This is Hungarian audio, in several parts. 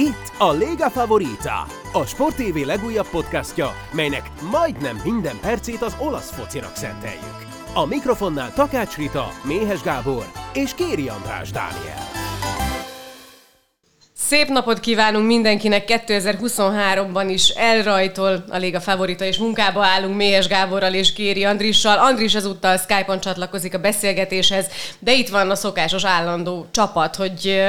Itt a Lega Favorita, a Sport TV legújabb podcastja, melynek majdnem minden percét az olasz focinak szenteljük. A mikrofonnál Takács Rita, Méhes Gábor és Kéri András Dániel. Szép napot kívánunk mindenkinek 2023-ban is elrajtol a Liga favorita, és munkába állunk Méhes Gáborral és Kéri Andrissal. Andris ezúttal Skype-on csatlakozik a beszélgetéshez, de itt van a szokásos állandó csapat, hogy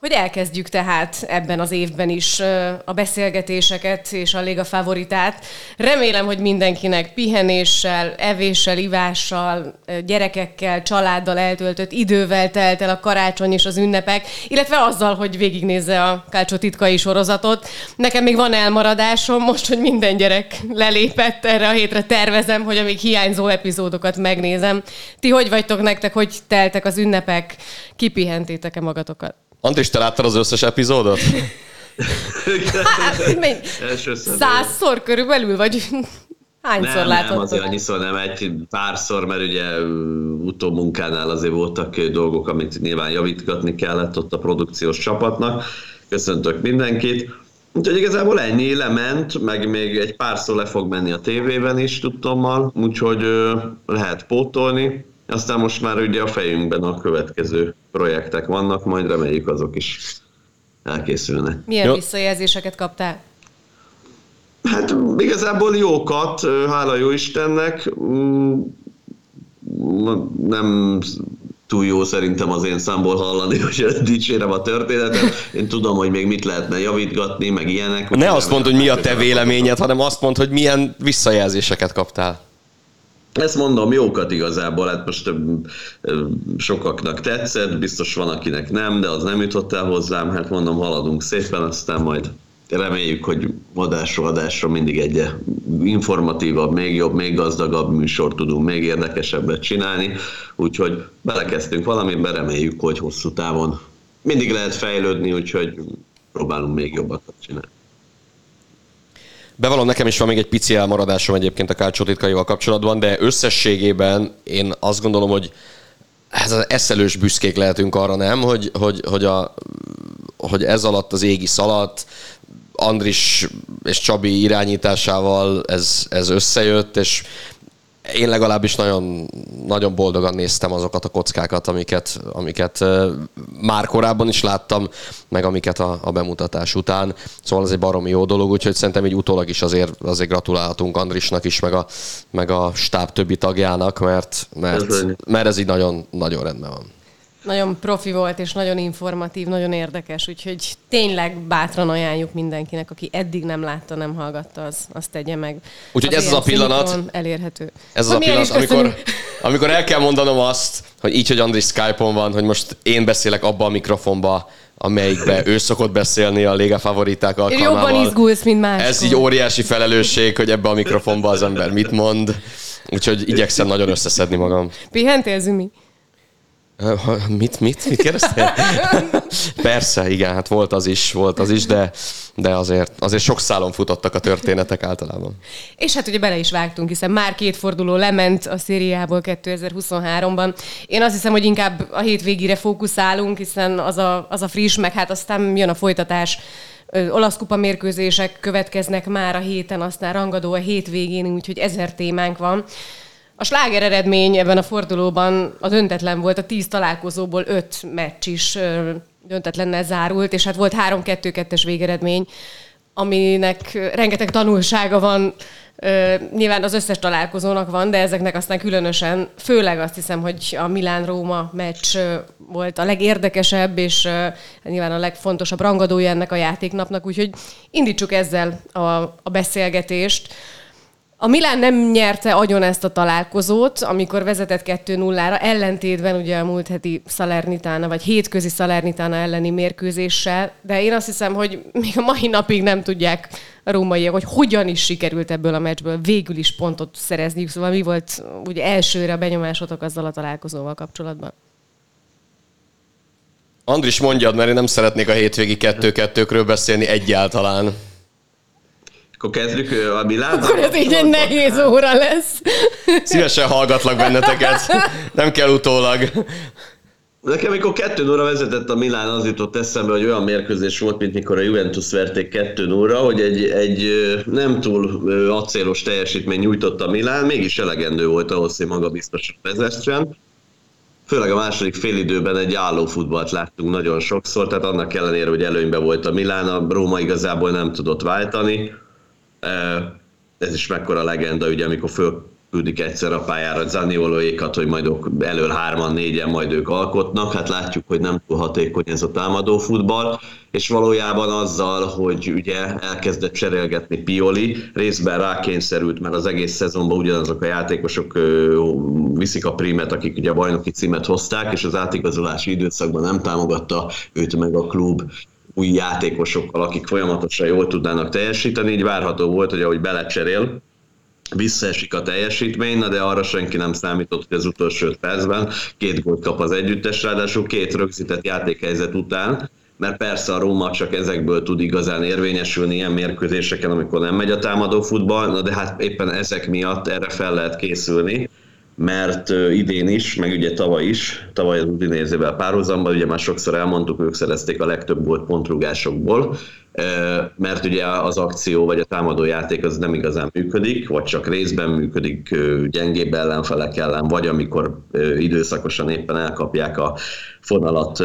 hogy elkezdjük tehát ebben az évben is a beszélgetéseket és a Liga favoritát. Remélem, hogy mindenkinek pihenéssel, evéssel, ivással, gyerekekkel, családdal eltöltött idővel telt el a karácsony és az ünnepek, illetve azzal, hogy végignézze a Kácsó titkai sorozatot. Nekem még van elmaradásom, most, hogy minden gyerek lelépett erre a hétre, tervezem, hogy a még hiányzó epizódokat megnézem. Ti hogy vagytok nektek, hogy teltek az ünnepek? Kipihentétek-e magatokat? Andris, te láttad az összes epizódot? hát, százszor körülbelül, vagy hányszor nem, láttad? Nem, azért annyiszor nem, egy párszor, mert ugye utómunkánál azért voltak dolgok, amit nyilván javítgatni kellett ott a produkciós csapatnak. Köszöntök mindenkit. Úgyhogy igazából ennyi lement, meg még egy párszor le fog menni a tévében is tudtommal, úgyhogy lehet pótolni. Aztán most már ugye a fejünkben a következő projektek vannak, majd reméljük azok is elkészülnek. Milyen Jó. visszajelzéseket kaptál? Hát igazából jókat, hála jó Istennek. Mm, nem túl jó szerintem az én számból hallani, hogy dicsérem a történetet. Én tudom, hogy még mit lehetne javítgatni, meg ilyenek. Ne azt mondd, hogy mi a te véleményed, hanem azt mondd, hogy milyen visszajelzéseket kaptál. Ezt mondom, jókat igazából, hát most sokaknak tetszett, biztos van, akinek nem, de az nem jutott el hozzám, hát mondom, haladunk szépen, aztán majd reméljük, hogy adásról adásra mindig egy informatívabb, még jobb, még gazdagabb műsor tudunk, még érdekesebbet csinálni, úgyhogy belekezdtünk valamiben, reméljük, hogy hosszú távon mindig lehet fejlődni, úgyhogy próbálunk még jobbakat csinálni. Bevallom, nekem is van még egy pici elmaradásom egyébként a Kálcsó titkaival kapcsolatban, de összességében én azt gondolom, hogy ez az eszelős büszkék lehetünk arra, nem, hogy, hogy, hogy, a, hogy ez alatt az égi alatt Andris és Csabi irányításával ez, ez összejött, és én legalábbis nagyon, nagyon boldogan néztem azokat a kockákat, amiket, amiket már korábban is láttam, meg amiket a, a bemutatás után. Szóval ez egy baromi jó dolog, úgyhogy szerintem így utólag is azért, azért gratulálhatunk Andrisnak is, meg a, meg a stáb többi tagjának, mert, mert, mert ez így nagyon, nagyon rendben van. Nagyon profi volt, és nagyon informatív, nagyon érdekes, úgyhogy tényleg bátran ajánljuk mindenkinek, aki eddig nem látta, nem hallgatta, az, azt tegye meg. Úgyhogy ez az a pillanat, elérhető. Ez az a pillanat, amikor, amikor el kell mondanom azt, hogy így, hogy Andris Skype-on van, hogy most én beszélek abba a mikrofonba, amelyikbe ő szokott beszélni a Léga favoriták alkalmával. Jobban izgulsz, mint más. Ez így óriási felelősséghogy ebbe a mikrofonba az ember mit mond. Úgyhogy igyekszem nagyon összeszedni magam. Pihentél, Zümi? Mit, mit? Mit kérdeztél? Persze, igen, hát volt az is, volt az is, de, de azért, azért sok szálon futottak a történetek általában. És hát ugye bele is vágtunk, hiszen már két forduló lement a szériából 2023-ban. Én azt hiszem, hogy inkább a hétvégére fókuszálunk, hiszen az a, az a friss, meg hát aztán jön a folytatás olasz kupa mérkőzések következnek már a héten, aztán rangadó a hétvégén, úgyhogy ezer témánk van. A sláger eredmény ebben a fordulóban a döntetlen volt, a tíz találkozóból öt meccs is döntetlennel zárult, és hát volt 3-2-2-es végeredmény, aminek rengeteg tanulsága van, nyilván az összes találkozónak van, de ezeknek aztán különösen, főleg azt hiszem, hogy a Milán-Róma meccs volt a legérdekesebb, és nyilván a legfontosabb rangadója ennek a játéknapnak, úgyhogy indítsuk ezzel a, a beszélgetést. A Milán nem nyerte agyon ezt a találkozót, amikor vezetett 2-0-ra, ellentétben ugye a múlt heti Salernitána, vagy hétközi Salernitána elleni mérkőzéssel, de én azt hiszem, hogy még a mai napig nem tudják a rómaiak, hogy hogyan is sikerült ebből a meccsből végül is pontot szerezni. Szóval mi volt ugye elsőre a benyomásotok azzal a találkozóval kapcsolatban? Andris mondjad, mert én nem szeretnék a hétvégi kettő-kettőkről beszélni egyáltalán. Akkor kezdjük a Milán. Akkor ez így egy nehéz óra lesz. Szívesen hallgatlak benneteket. Nem kell utólag. Nekem, amikor 2 0 vezetett a Milán, az jutott eszembe, hogy olyan mérkőzés volt, mint mikor a Juventus verték 2 0 hogy egy, egy nem túl acélos teljesítmény nyújtott a Milán, mégis elegendő volt ahhoz, hogy maga biztosan vezessen. Főleg a második félidőben egy álló futballt láttunk nagyon sokszor, tehát annak ellenére, hogy előnyben volt a Milán, a Róma igazából nem tudott váltani. Ez is mekkora legenda, ugye, amikor föl küldik egyszer a pályára Zaniolóékat, hogy majd elől hárman, négyen majd ők alkotnak. Hát látjuk, hogy nem túl hatékony ez a támadó futball, és valójában azzal, hogy ugye elkezdett cserélgetni Pioli, részben rákényszerült, mert az egész szezonban ugyanazok a játékosok viszik a primet, akik ugye a bajnoki címet hozták, és az átigazolási időszakban nem támogatta őt meg a klub új játékosokkal, akik folyamatosan jól tudnának teljesíteni, így várható volt, hogy ahogy belecserél, visszaesik a teljesítmény, na de arra senki nem számított, hogy az utolsó percben két gólt kap az együttes, ráadásul két rögzített játékhelyzet után, mert persze a Róma csak ezekből tud igazán érvényesülni ilyen mérkőzéseken, amikor nem megy a támadó futball, na de hát éppen ezek miatt erre fel lehet készülni, mert idén is, meg ugye tavaly is, tavaly az Udinézével párhuzamban, ugye már sokszor elmondtuk, ők szerezték a legtöbb gólt pontrugásokból, mert ugye az akció vagy a támadó játék az nem igazán működik, vagy csak részben működik gyengébb ellenfelek ellen, vagy amikor időszakosan éppen elkapják a fonalat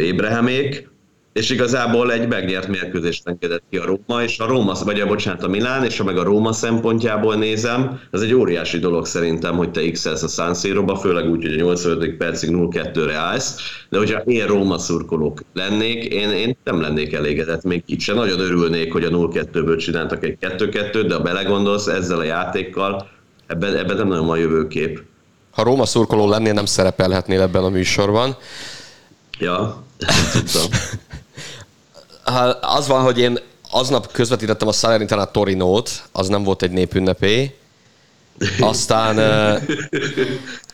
Ébrehemék, és igazából egy megnyert mérkőzést engedett ki a Róma, és a Róma, vagy a bocsánat, a Milán, és ha meg a Róma szempontjából nézem, ez egy óriási dolog szerintem, hogy te x a San Siro-ba, főleg úgy, hogy a 85. percig 0-2-re állsz, de hogyha én Róma szurkolók lennék, én, én nem lennék elégedett, még itt sem nagyon örülnék, hogy a 0-2-ből csináltak egy 2-2-t, de ha belegondolsz ezzel a játékkal, ebben, ebben nem nagyon a jövőkép. Ha Róma szurkoló lennél, nem szerepelhetnél ebben a műsorban. Ja. az van, hogy én aznap közvetítettem a Salernitana Torinót, az nem volt egy népünnepé. Aztán,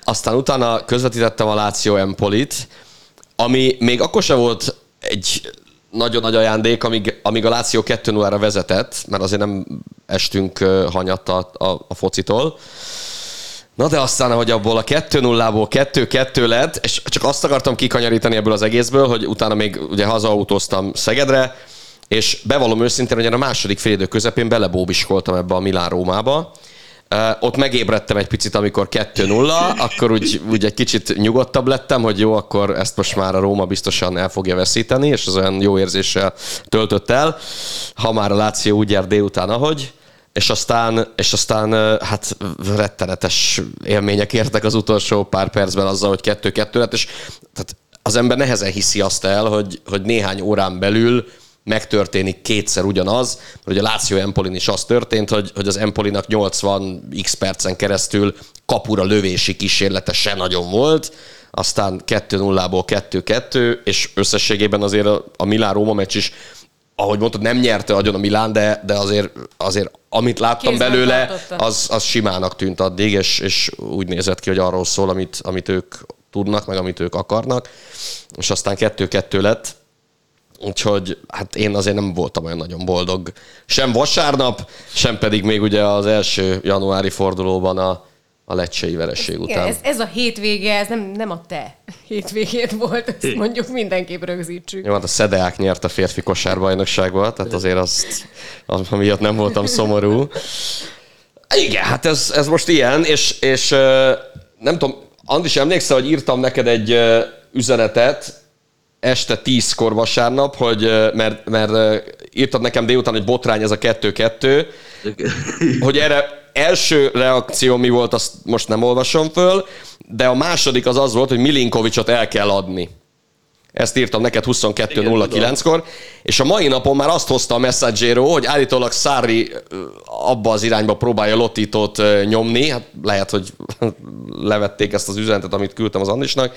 aztán utána közvetítettem a Láció Empolit, ami még akkor sem volt egy nagyon nagy ajándék, amíg, amíg a Láció 2-0-ra vezetett, mert azért nem estünk hanyatta a, a, a focitól. Na de aztán, hogy abból a 2-0-ból 2-2 lett, és csak azt akartam kikanyarítani ebből az egészből, hogy utána még ugye hazautóztam Szegedre, és bevallom őszintén, hogy a második félidő közepén belebóbiskoltam ebbe a Milán-Rómába. Ott megébredtem egy picit, amikor 2-0, akkor úgy, úgy egy kicsit nyugodtabb lettem, hogy jó, akkor ezt most már a Róma biztosan el fogja veszíteni, és az olyan jó érzéssel töltött el, ha már a Láció úgy jár délután, ahogy és aztán, és aztán hát rettenetes élmények értek az utolsó pár percben azzal, hogy kettő-kettő lett, és tehát az ember nehezen hiszi azt el, hogy, hogy néhány órán belül megtörténik kétszer ugyanaz, hogy a Láció Empolin is az történt, hogy, hogy az Empolinak 80 x percen keresztül kapura lövési kísérlete se nagyon volt, aztán 2-0-ból 2-2, és összességében azért a, a Milán-Róma meccs is ahogy mondtad, nem nyerte agyon a Milán, de, de azért, azért amit láttam Kézben belőle, az, az simának tűnt addig, és, és úgy nézett ki, hogy arról szól, amit, amit ők tudnak, meg amit ők akarnak, és aztán kettő-kettő lett, úgyhogy hát én azért nem voltam olyan nagyon boldog. Sem vasárnap, sem pedig még ugye az első januári fordulóban a, a lecsei vereség ez, után. Ez, ez a hétvége, ez nem, nem a te hétvégét volt, ezt mondjuk mindenképp rögzítsük. Jó, hát a Szedeák nyert a férfi kosárbajnokságban, tehát azért azt, az, miatt nem voltam szomorú. Igen, hát ez, ez most ilyen, és, és nem tudom, Andis, emlékszel, hogy írtam neked egy üzenetet este tízkor vasárnap, hogy, mert, mert írtad nekem délután, hogy botrány ez a kettő-kettő, hogy erre első reakció mi volt, azt most nem olvasom föl, de a második az az volt, hogy Milinkovicsot el kell adni. Ezt írtam neked 22.09-kor, és a mai napon már azt hozta a Messaggero, hogy állítólag Szári abba az irányba próbálja Lotitot nyomni, hát lehet, hogy levették ezt az üzenetet, amit küldtem az Andisnak,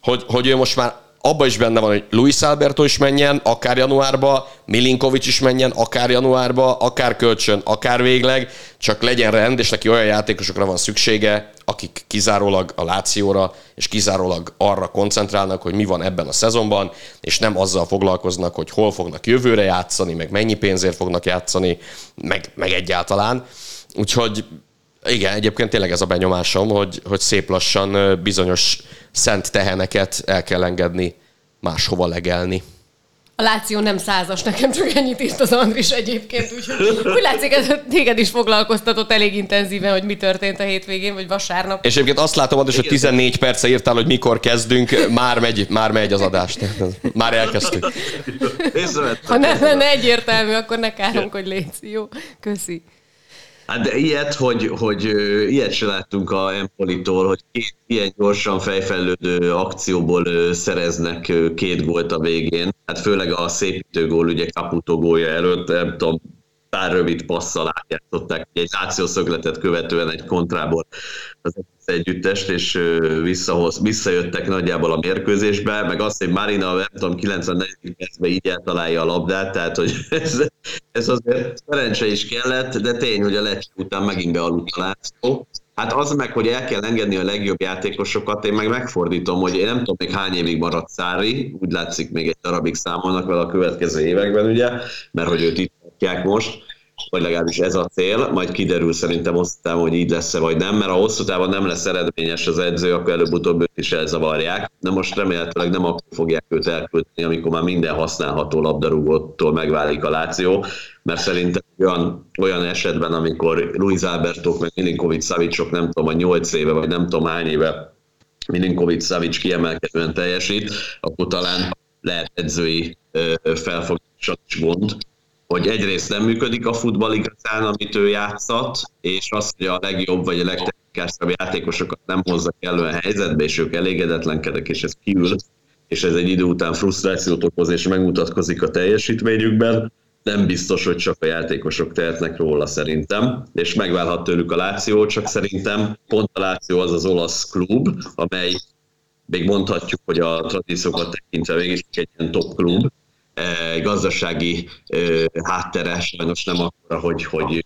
hogy, hogy ő most már abban is benne van, hogy Luis Alberto is menjen, akár januárba, Milinkovic is menjen, akár januárba, akár kölcsön, akár végleg, csak legyen rend, és neki olyan játékosokra van szüksége, akik kizárólag a Lációra, és kizárólag arra koncentrálnak, hogy mi van ebben a szezonban, és nem azzal foglalkoznak, hogy hol fognak jövőre játszani, meg mennyi pénzért fognak játszani, meg, meg egyáltalán. Úgyhogy Igen, egyébként tényleg ez a benyomásom, hogy, hogy szép lassan bizonyos szent teheneket el kell engedni máshova legelni. A Láció nem százas, nekem csak ennyit írt az Andris egyébként, úgyhogy úgy látszik, ez téged is foglalkoztatott elég intenzíven, hogy mi történt a hétvégén, vagy vasárnap. És egyébként azt látom, Andris, hogy 14 perce írtál, hogy mikor kezdünk, már megy, már megy az adás. Már elkezdtük. Ha nem lenne egyértelmű, akkor ne hogy légy. Jó, köszi. Hát de ilyet, hogy, hogy ilyet se láttunk a Empolitól, hogy két ilyen gyorsan fejfejlődő akcióból szereznek két gólt a végén. Hát főleg a szépítő gól, ugye Caputo gólja előtt, nem tudom, pár rövid passzal átjátszották, egy szögletet követően egy kontrából az együttest, és visszahoz, visszajöttek nagyjából a mérkőzésbe, meg azt, hogy Marina, nem tudom, 94. percben így eltalálja a labdát, tehát hogy ez, ez azért szerencse is kellett, de tény, hogy a lecsi után megint bealudt a László. Hát az meg, hogy el kell engedni a legjobb játékosokat, én meg megfordítom, hogy én nem tudom még hány évig maradt Szári, úgy látszik még egy darabig számolnak vele a következő években, ugye, mert hogy őt itt most, vagy legalábbis ez a cél, majd kiderül szerintem hosszú távon, hogy így lesz-e vagy nem, mert ha hosszú távon nem lesz eredményes az edző, akkor előbb-utóbb őt is elzavarják. De most remélhetőleg nem akkor fogják őt elküldeni, amikor már minden használható labdarúgótól megválik a Láció, mert szerintem olyan, olyan esetben, amikor Luis Albertok meg Milinkovic Savicsok nem tudom, a 8 éve, vagy nem tudom hány éve Milinkovic Savic kiemelkedően teljesít, akkor talán lehet edzői felfogás is gond, hogy egyrészt nem működik a futball igazán, amit ő játszat, és az, hogy a legjobb vagy a legtechnikásabb játékosokat nem hozza kellően helyzetbe, és ők elégedetlenkedek, és ez kiül, és ez egy idő után frusztrációt okoz, és megmutatkozik a teljesítményükben, nem biztos, hogy csak a játékosok tehetnek róla szerintem, és megválhat tőlük a Láció, csak szerintem pont a Láció az az olasz klub, amely még mondhatjuk, hogy a tradíciókat tekintve mégis egy ilyen top klub, gazdasági e, háttere sajnos nem akkora, hogy, hogy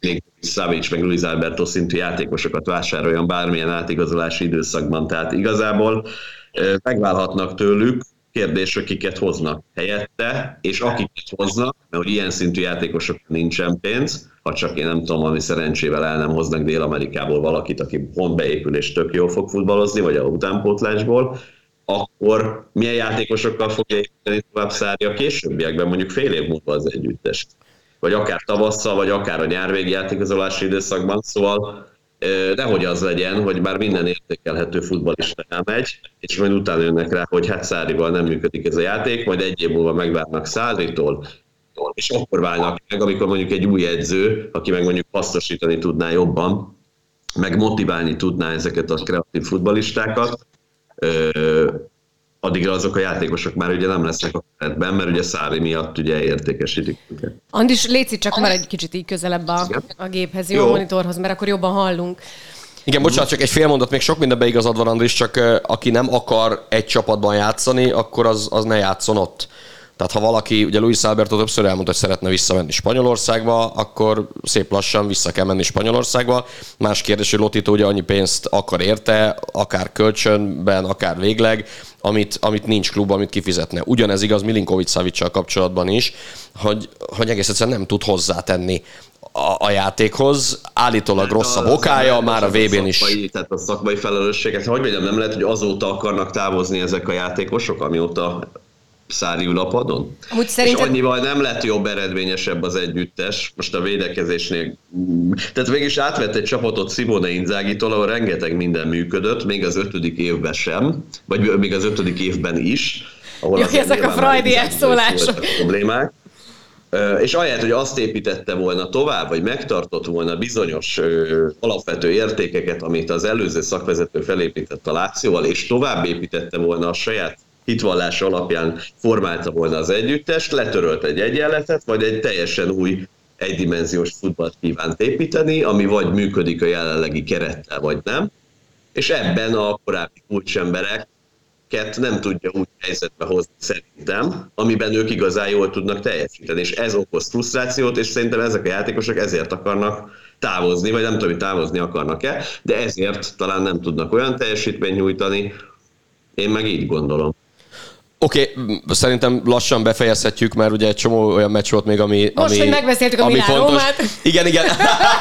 még Savic meg Luis Alberto szintű játékosokat vásároljon bármilyen átigazolási időszakban. Tehát igazából e, megválhatnak tőlük, kérdés, hogy kiket hoznak helyette, és akiket hoznak, mert hogy ilyen szintű játékosok nincsen pénz, ha csak én nem tudom, ami szerencsével el nem hoznak Dél-Amerikából valakit, aki pont beépül és tök jól fog futballozni, vagy a utánpótlásból, akkor milyen játékosokkal fogja építeni tovább Szári a későbbiekben, mondjuk fél év múlva az együttes. Vagy akár tavasszal, vagy akár a nyárvégi játékozolási időszakban. Szóval nehogy az legyen, hogy már minden értékelhető futballista elmegy, és majd utána jönnek rá, hogy hát Szárival nem működik ez a játék, majd egy év múlva megvárnak Száritól, és akkor válnak meg, amikor mondjuk egy új edző, aki meg mondjuk hasznosítani tudná jobban, meg motiválni tudná ezeket a kreatív futballistákat, addigra azok a játékosok már ugye nem lesznek a keretben, mert ugye Szári miatt ugye értékesítik őket. Andis, létszik csak már egy kicsit így közelebb a, a géphez, jó, jó monitorhoz, mert akkor jobban hallunk. Igen, bocsánat, csak egy fél mondat, még sok mindenbe igazad van, Andris, csak aki nem akar egy csapatban játszani, akkor az, az ne játszon ott. Tehát ha valaki, ugye Luis Alberto többször elmondta, hogy szeretne visszamenni Spanyolországba, akkor szép lassan vissza kell menni Spanyolországba. Más kérdés, hogy Lotito ugye annyi pénzt akar érte, akár kölcsönben, akár végleg, amit, amit nincs klub, amit kifizetne. Ugyanez igaz Milinkovic Savicsal kapcsolatban is, hogy, hogy egész egyszerűen nem tud hozzátenni a, a játékhoz. Állítólag hát rossz a bokája, az, már a VB-n is. Szakmai, tehát a szakmai felelősséget, hogy mondjam, nem lehet, hogy azóta akarnak távozni ezek a játékosok, amióta Szári lapadon. Úgy szerinted... És annyival nem lett jobb, eredményesebb az együttes, most a védekezésnél. Tehát végig is átvett egy csapatot Simone Inzágitól, ahol rengeteg minden működött, még az ötödik évben sem, vagy még az ötödik évben is. Ahol Jó, ezek a freudi elszólások. Problémák. És ahelyett, hogy azt építette volna tovább, vagy megtartott volna bizonyos alapvető értékeket, amit az előző szakvezető felépített a Lációval, és tovább építette volna a saját hitvallás alapján formálta volna az együttest, letörölt egy egyenletet, vagy egy teljesen új egydimenziós futballt kívánt építeni, ami vagy működik a jelenlegi kerettel, vagy nem. És ebben a korábbi kulcsemberek nem tudja úgy helyzetbe hozni szerintem, amiben ők igazán jól tudnak teljesíteni, és ez okoz frusztrációt, és szerintem ezek a játékosok ezért akarnak távozni, vagy nem tudom, hogy távozni akarnak-e, de ezért talán nem tudnak olyan teljesítményt nyújtani, én meg így gondolom. Oké, okay, szerintem lassan befejezhetjük, mert ugye egy csomó olyan meccs volt még, ami Most, ami, hogy megbeszéltük a ami Milán fontos. Rómát. Igen, igen.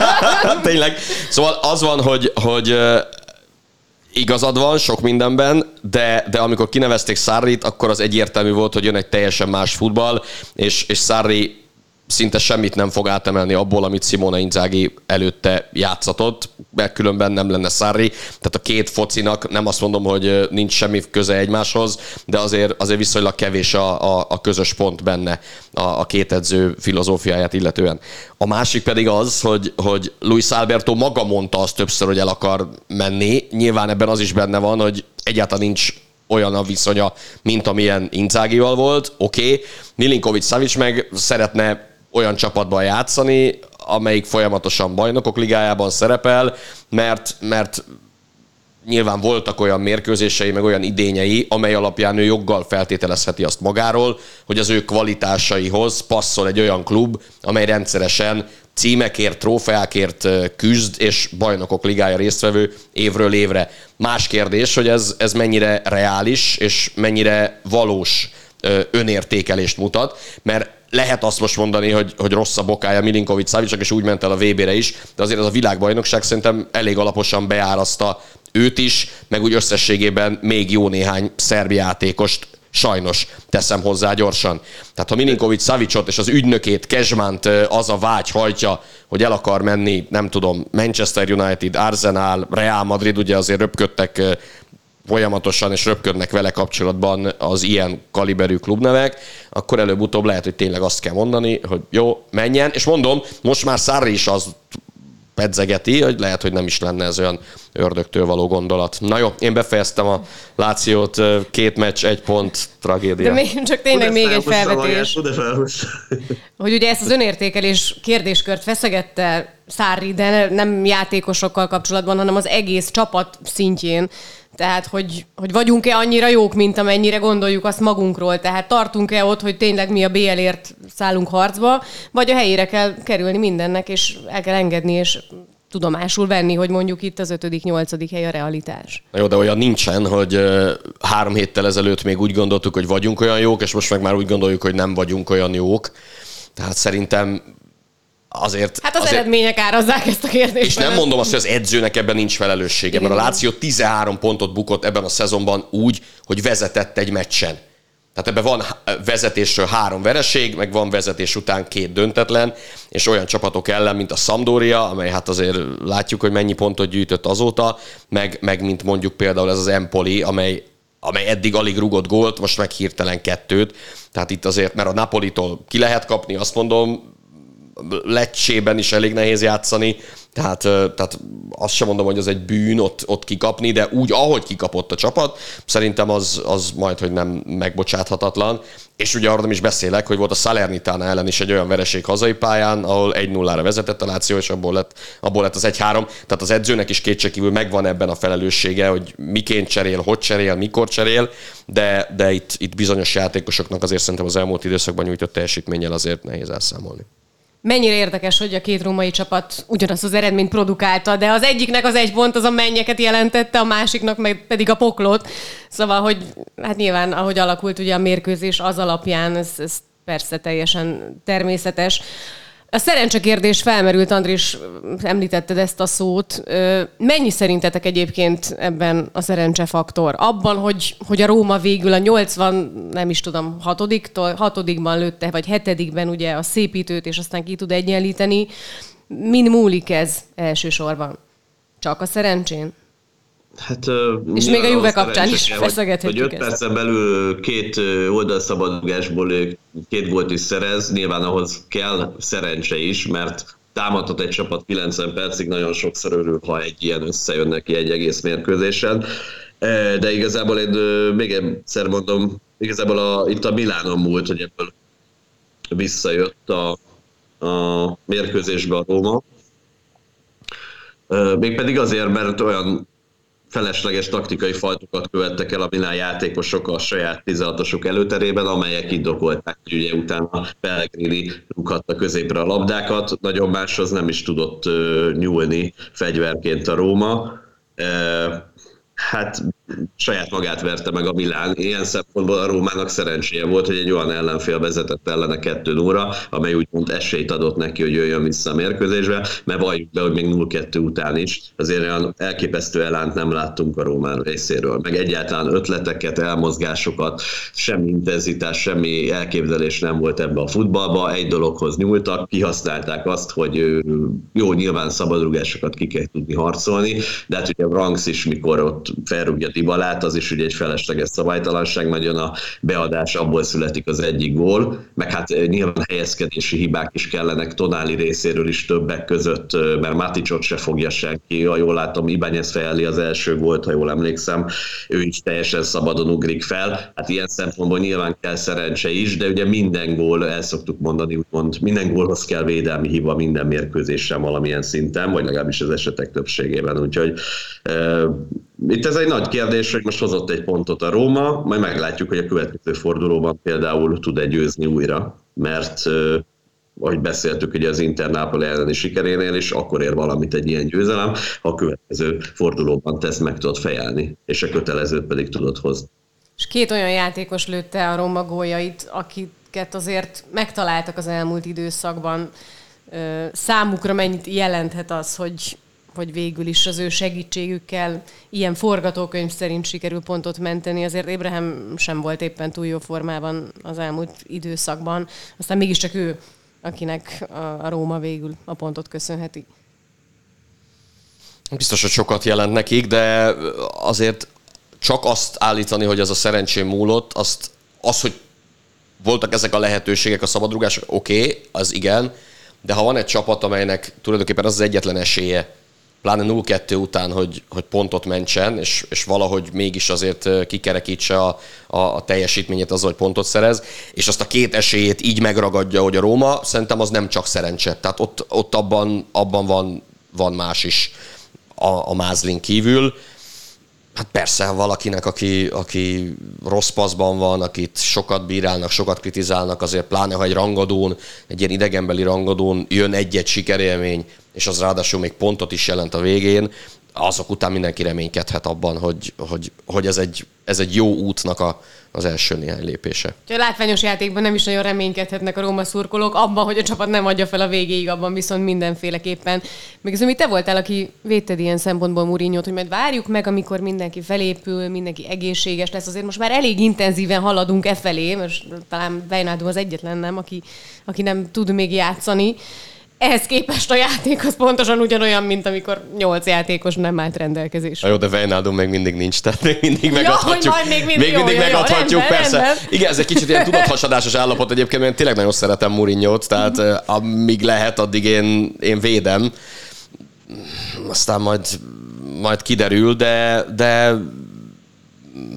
Tényleg. Szóval az van, hogy, hogy igazad van sok mindenben, de, de amikor kinevezték Sarrit, akkor az egyértelmű volt, hogy jön egy teljesen más futball, és, és Sarri szinte semmit nem fog átemelni abból, amit Simone Inzaghi előtte játszatott, mert különben nem lenne Sarri. Tehát a két focinak nem azt mondom, hogy nincs semmi köze egymáshoz, de azért, azért viszonylag kevés a, a, a közös pont benne a, a két edző filozófiáját illetően. A másik pedig az, hogy, hogy Luis Alberto maga mondta azt többször, hogy el akar menni. Nyilván ebben az is benne van, hogy egyáltalán nincs olyan a viszonya, mint amilyen Inzágival volt, oké. Okay. Milinkovic Savic meg szeretne olyan csapatban játszani, amelyik folyamatosan bajnokok ligájában szerepel, mert, mert nyilván voltak olyan mérkőzései, meg olyan idényei, amely alapján ő joggal feltételezheti azt magáról, hogy az ő kvalitásaihoz passzol egy olyan klub, amely rendszeresen címekért, trófeákért küzd, és bajnokok ligája résztvevő évről évre. Más kérdés, hogy ez, ez mennyire reális, és mennyire valós önértékelést mutat, mert lehet azt most mondani, hogy, hogy rossz a bokája Milinkovic Szavicsak, és úgy ment el a VB-re is, de azért az a világbajnokság szerintem elég alaposan beárazta őt is, meg úgy összességében még jó néhány szerb játékost sajnos teszem hozzá gyorsan. Tehát ha Milinkovic Savicot és az ügynökét, Kezsmánt az a vágy hajtja, hogy el akar menni, nem tudom, Manchester United, Arsenal, Real Madrid, ugye azért röpködtek folyamatosan és röpködnek vele kapcsolatban az ilyen kaliberű klubnevek, akkor előbb-utóbb lehet, hogy tényleg azt kell mondani, hogy jó, menjen. És mondom, most már Sarri is az pedzegeti, hogy lehet, hogy nem is lenne ez olyan ördögtől való gondolat. Na jó, én befejeztem a Lációt, két meccs, egy pont, tragédia. De még, csak tényleg még egy felvetés. hogy ugye ezt az önértékelés kérdéskört feszegette Szári, de nem játékosokkal kapcsolatban, hanem az egész csapat szintjén. Tehát, hogy, hogy vagyunk-e annyira jók, mint amennyire gondoljuk azt magunkról. Tehát tartunk-e ott, hogy tényleg mi a BL-ért szállunk harcba, vagy a helyére kell kerülni mindennek, és el kell engedni, és tudomásul venni, hogy mondjuk itt az ötödik, nyolcadik hely a realitás. Na jó, de olyan nincsen, hogy három héttel ezelőtt még úgy gondoltuk, hogy vagyunk olyan jók, és most meg már úgy gondoljuk, hogy nem vagyunk olyan jók. Tehát szerintem azért... Hát az azért, eredmények árazzák ezt a kérdést. És nem mondom azt, hogy az edzőnek ebben nincs felelőssége, mert a Láció 13 pontot bukott ebben a szezonban úgy, hogy vezetett egy meccsen. Tehát ebben van vezetésről három vereség, meg van vezetés után két döntetlen, és olyan csapatok ellen, mint a Sampdoria, amely hát azért látjuk, hogy mennyi pontot gyűjtött azóta, meg, meg mint mondjuk például ez az Empoli, amely amely eddig alig rugott gólt, most meg hirtelen kettőt. Tehát itt azért, mert a Napolitól ki lehet kapni, azt mondom, lecsében is elég nehéz játszani, tehát, tehát azt sem mondom, hogy az egy bűn ott, ott kikapni, de úgy, ahogy kikapott a csapat, szerintem az, az majd, hogy nem megbocsáthatatlan. És ugye arra nem is beszélek, hogy volt a Salernitana ellen is egy olyan vereség hazai pályán, ahol 1-0-ra vezetett a Láció, és abból lett, abból lett az 1-3. Tehát az edzőnek is kétségkívül megvan ebben a felelőssége, hogy miként cserél, hogy cserél, mikor cserél, de, de itt, itt bizonyos játékosoknak azért szerintem az elmúlt időszakban nyújtott teljesítménnyel azért nehéz elszámolni. Mennyire érdekes, hogy a két római csapat ugyanazt az eredményt produkálta, de az egyiknek az egy pont az a mennyeket jelentette, a másiknak meg pedig a poklot. Szóval, hogy hát nyilván, ahogy alakult ugye a mérkőzés az alapján, ez, ez persze teljesen természetes. A szerencse kérdés felmerült, Andris, említetted ezt a szót. Mennyi szerintetek egyébként ebben a szerencsefaktor? Abban, hogy, hogy a Róma végül a 80, nem is tudom, hatodiktól, hatodikban lőtte, vagy hetedikben ugye a szépítőt, és aztán ki tud egyenlíteni. Min múlik ez elsősorban? Csak a szerencsén? Hát, és még a Juve kapcsán is feszegethetjük Hogy 5 percen belül két oldalszabadulásból két gólt is szerez, nyilván ahhoz kell szerencse is, mert támadhat egy csapat 90 percig, nagyon sokszor örül, ha egy ilyen összejön neki egy egész mérkőzésen. De igazából én még egyszer mondom, igazából a, itt a Milánon múlt, hogy ebből visszajött a, a mérkőzésbe a Róma. Mégpedig azért, mert olyan felesleges taktikai fajtokat követtek el a Milán játékosok a saját 16-osok előterében, amelyek indokolták, hogy ugye utána Pellegrini rúghatta középre a labdákat, nagyon máshoz nem is tudott nyúlni fegyverként a Róma. Hát saját magát verte meg a Milán. Ilyen szempontból a Rómának szerencséje volt, hogy egy olyan ellenfél vezetett ellene kettő óra, amely úgymond esélyt adott neki, hogy jöjjön vissza a mérkőzésbe, mert valljuk be, hogy még 0-2 után is. Azért olyan elképesztő elánt nem láttunk a Rómán részéről, meg egyáltalán ötleteket, elmozgásokat, semmi intenzitás, semmi elképzelés nem volt ebbe a futballba, egy dologhoz nyúltak, kihasználták azt, hogy jó, nyilván szabadrugásokat ki kell tudni harcolni, de hát ugye Ranks is, mikor ott felrúgja Dibalát, az is ugye egy felesleges szabálytalanság, nagyon a beadás abból születik az egyik gól, meg hát nyilván helyezkedési hibák is kellenek Tonáli részéről is többek között, mert Maticsot se fogja senki, ha jól látom, Ibányez fejeli az első volt, ha jól emlékszem, ő is teljesen szabadon ugrik fel. Hát ilyen szempontból nyilván kell szerencse is, de ugye minden gól, el szoktuk mondani, úgymond minden gólhoz kell védelmi hiba minden mérkőzésen valamilyen szinten, vagy legalábbis az esetek többségében. Úgyhogy e, itt ez egy nagy kérdés, hogy most hozott egy pontot a Róma, majd meglátjuk, hogy a következő fordulóban például tud-e győzni újra, mert ahogy beszéltük ugye az Inter Napoli elleni sikerénél, és akkor ér valamit egy ilyen győzelem, ha a következő fordulóban tesz meg tudod fejelni, és a kötelezőt pedig tudod hozni. És két olyan játékos lőtte a Roma góljait, akiket azért megtaláltak az elmúlt időszakban. Számukra mennyit jelenthet az, hogy, hogy végül is az ő segítségükkel ilyen forgatókönyv szerint sikerül pontot menteni. Azért Ébrahim sem volt éppen túl jó formában az elmúlt időszakban. Aztán mégiscsak ő akinek a Róma végül a pontot köszönheti. Biztos, hogy sokat jelent nekik, de azért csak azt állítani, hogy ez a szerencsém múlott, azt, az, hogy voltak ezek a lehetőségek, a szabadrugások, oké, okay, az igen, de ha van egy csapat, amelynek tulajdonképpen az az egyetlen esélye, pláne 0-2 után, hogy, hogy pontot mentsen, és, és valahogy mégis azért kikerekítse a, a, a teljesítményét az, hogy pontot szerez, és azt a két esélyét így megragadja, hogy a Róma, szerintem az nem csak szerencse. Tehát ott, ott abban, abban van, van más is a, a mázlin kívül. Hát persze, valakinek, aki, aki rossz paszban van, akit sokat bírálnak, sokat kritizálnak, azért pláne, ha egy rangadón, egy ilyen idegenbeli rangadón jön egy-egy sikerélmény, és az ráadásul még pontot is jelent a végén, azok után mindenki reménykedhet abban, hogy, hogy, hogy ez, egy, ez egy jó útnak a, az első néhány lépése. A látványos játékban nem is nagyon reménykedhetnek a Róma szurkolók, abban, hogy a csapat nem adja fel a végéig, abban viszont mindenféleképpen. Még az, te voltál, aki védted ilyen szempontból Murinyót, hogy majd várjuk meg, amikor mindenki felépül, mindenki egészséges lesz. Azért most már elég intenzíven haladunk e felé, most talán Vejnádó az egyetlen nem, aki, aki nem tud még játszani ehhez képest a játék az pontosan ugyanolyan, mint amikor nyolc játékos nem állt rendelkezésre. Jó, de Wijnaldum még mindig nincs, tehát még mindig megadhatjuk. Ja, még mindig, még mindig jó, megadhatjuk, jó, persze. Rendben. Igen, ez egy kicsit ilyen tudathasadásos állapot egyébként, mert én tényleg nagyon szeretem Mourinho-t, tehát mm-hmm. amíg lehet, addig én, én védem. Aztán majd, majd kiderül, de, de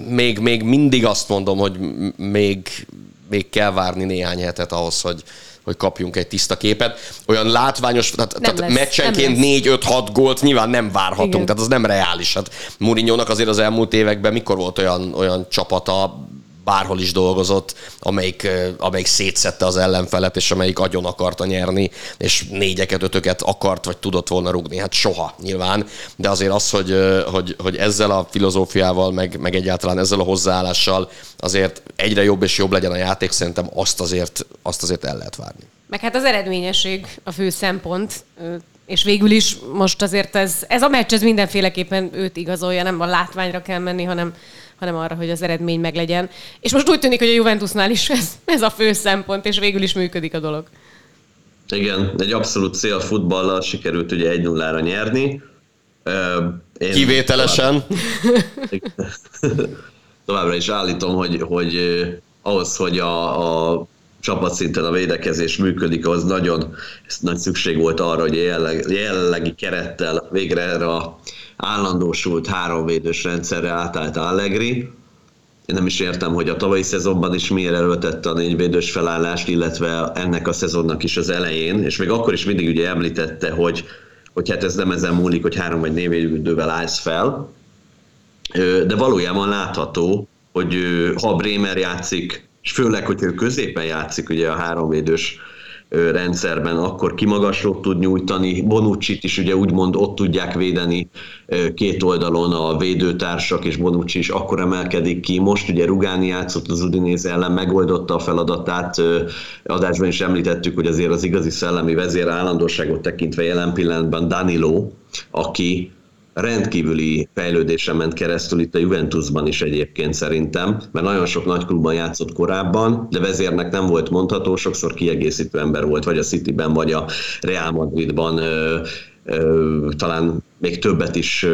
még, még mindig azt mondom, hogy még, még kell várni néhány hetet ahhoz, hogy, hogy kapjunk egy tiszta képet. Olyan látványos, tehát, tehát meccsenként 4-5-6 gólt nyilván nem várhatunk, Igen. tehát az nem reális. Hát mourinho azért az elmúlt években mikor volt olyan, olyan csapata, bárhol is dolgozott, amelyik, amelyik szétszette az ellenfelet, és amelyik agyon akarta nyerni, és négyeket, ötöket akart, vagy tudott volna rugni. Hát soha nyilván, de azért az, hogy, hogy, hogy ezzel a filozófiával, meg, meg egyáltalán ezzel a hozzáállással azért egyre jobb és jobb legyen a játék, szerintem azt azért, azt azért el lehet várni. Meg hát az eredményesség a fő szempont, és végül is most azért ez, ez a meccs, ez mindenféleképpen őt igazolja, nem a látványra kell menni, hanem hanem arra, hogy az eredmény meglegyen. És most úgy tűnik, hogy a Juventusnál is ez, ez a fő szempont, és végül is működik a dolog. Igen, egy abszolút cél futballal sikerült ugye 1-0-ra nyerni. Én Kivételesen. Továbbra is állítom, hogy, hogy ahhoz, hogy a, a csapatszinten a védekezés működik, az nagyon nagy szükség volt arra, hogy jelenleg, jelenlegi kerettel végre erre a állandósult háromvédős rendszerre átállt Allegri. Én nem is értem, hogy a tavalyi szezonban is miért előtette a négyvédős felállást, illetve ennek a szezonnak is az elején, és még akkor is mindig ugye említette, hogy, hogy hát ez nem ezen múlik, hogy három vagy négyvédővel állsz fel, de valójában látható, hogy ha Bremer játszik, és főleg, hogy ő középen játszik ugye a háromvédős rendszerben, akkor kimagaslót tud nyújtani. bonucci is ugye úgymond ott tudják védeni két oldalon a védőtársak, és Bonucci is akkor emelkedik ki. Most ugye Rugáni játszott az Udinéz ellen, megoldotta a feladatát. Adásban is említettük, hogy azért az igazi szellemi vezér állandóságot tekintve jelen pillanatban Danilo, aki rendkívüli fejlődésen ment keresztül itt a Juventusban is egyébként szerintem, mert nagyon sok nagy klubban játszott korábban, de vezérnek nem volt mondható, sokszor kiegészítő ember volt, vagy a Cityben, vagy a Real Madridban talán még többet is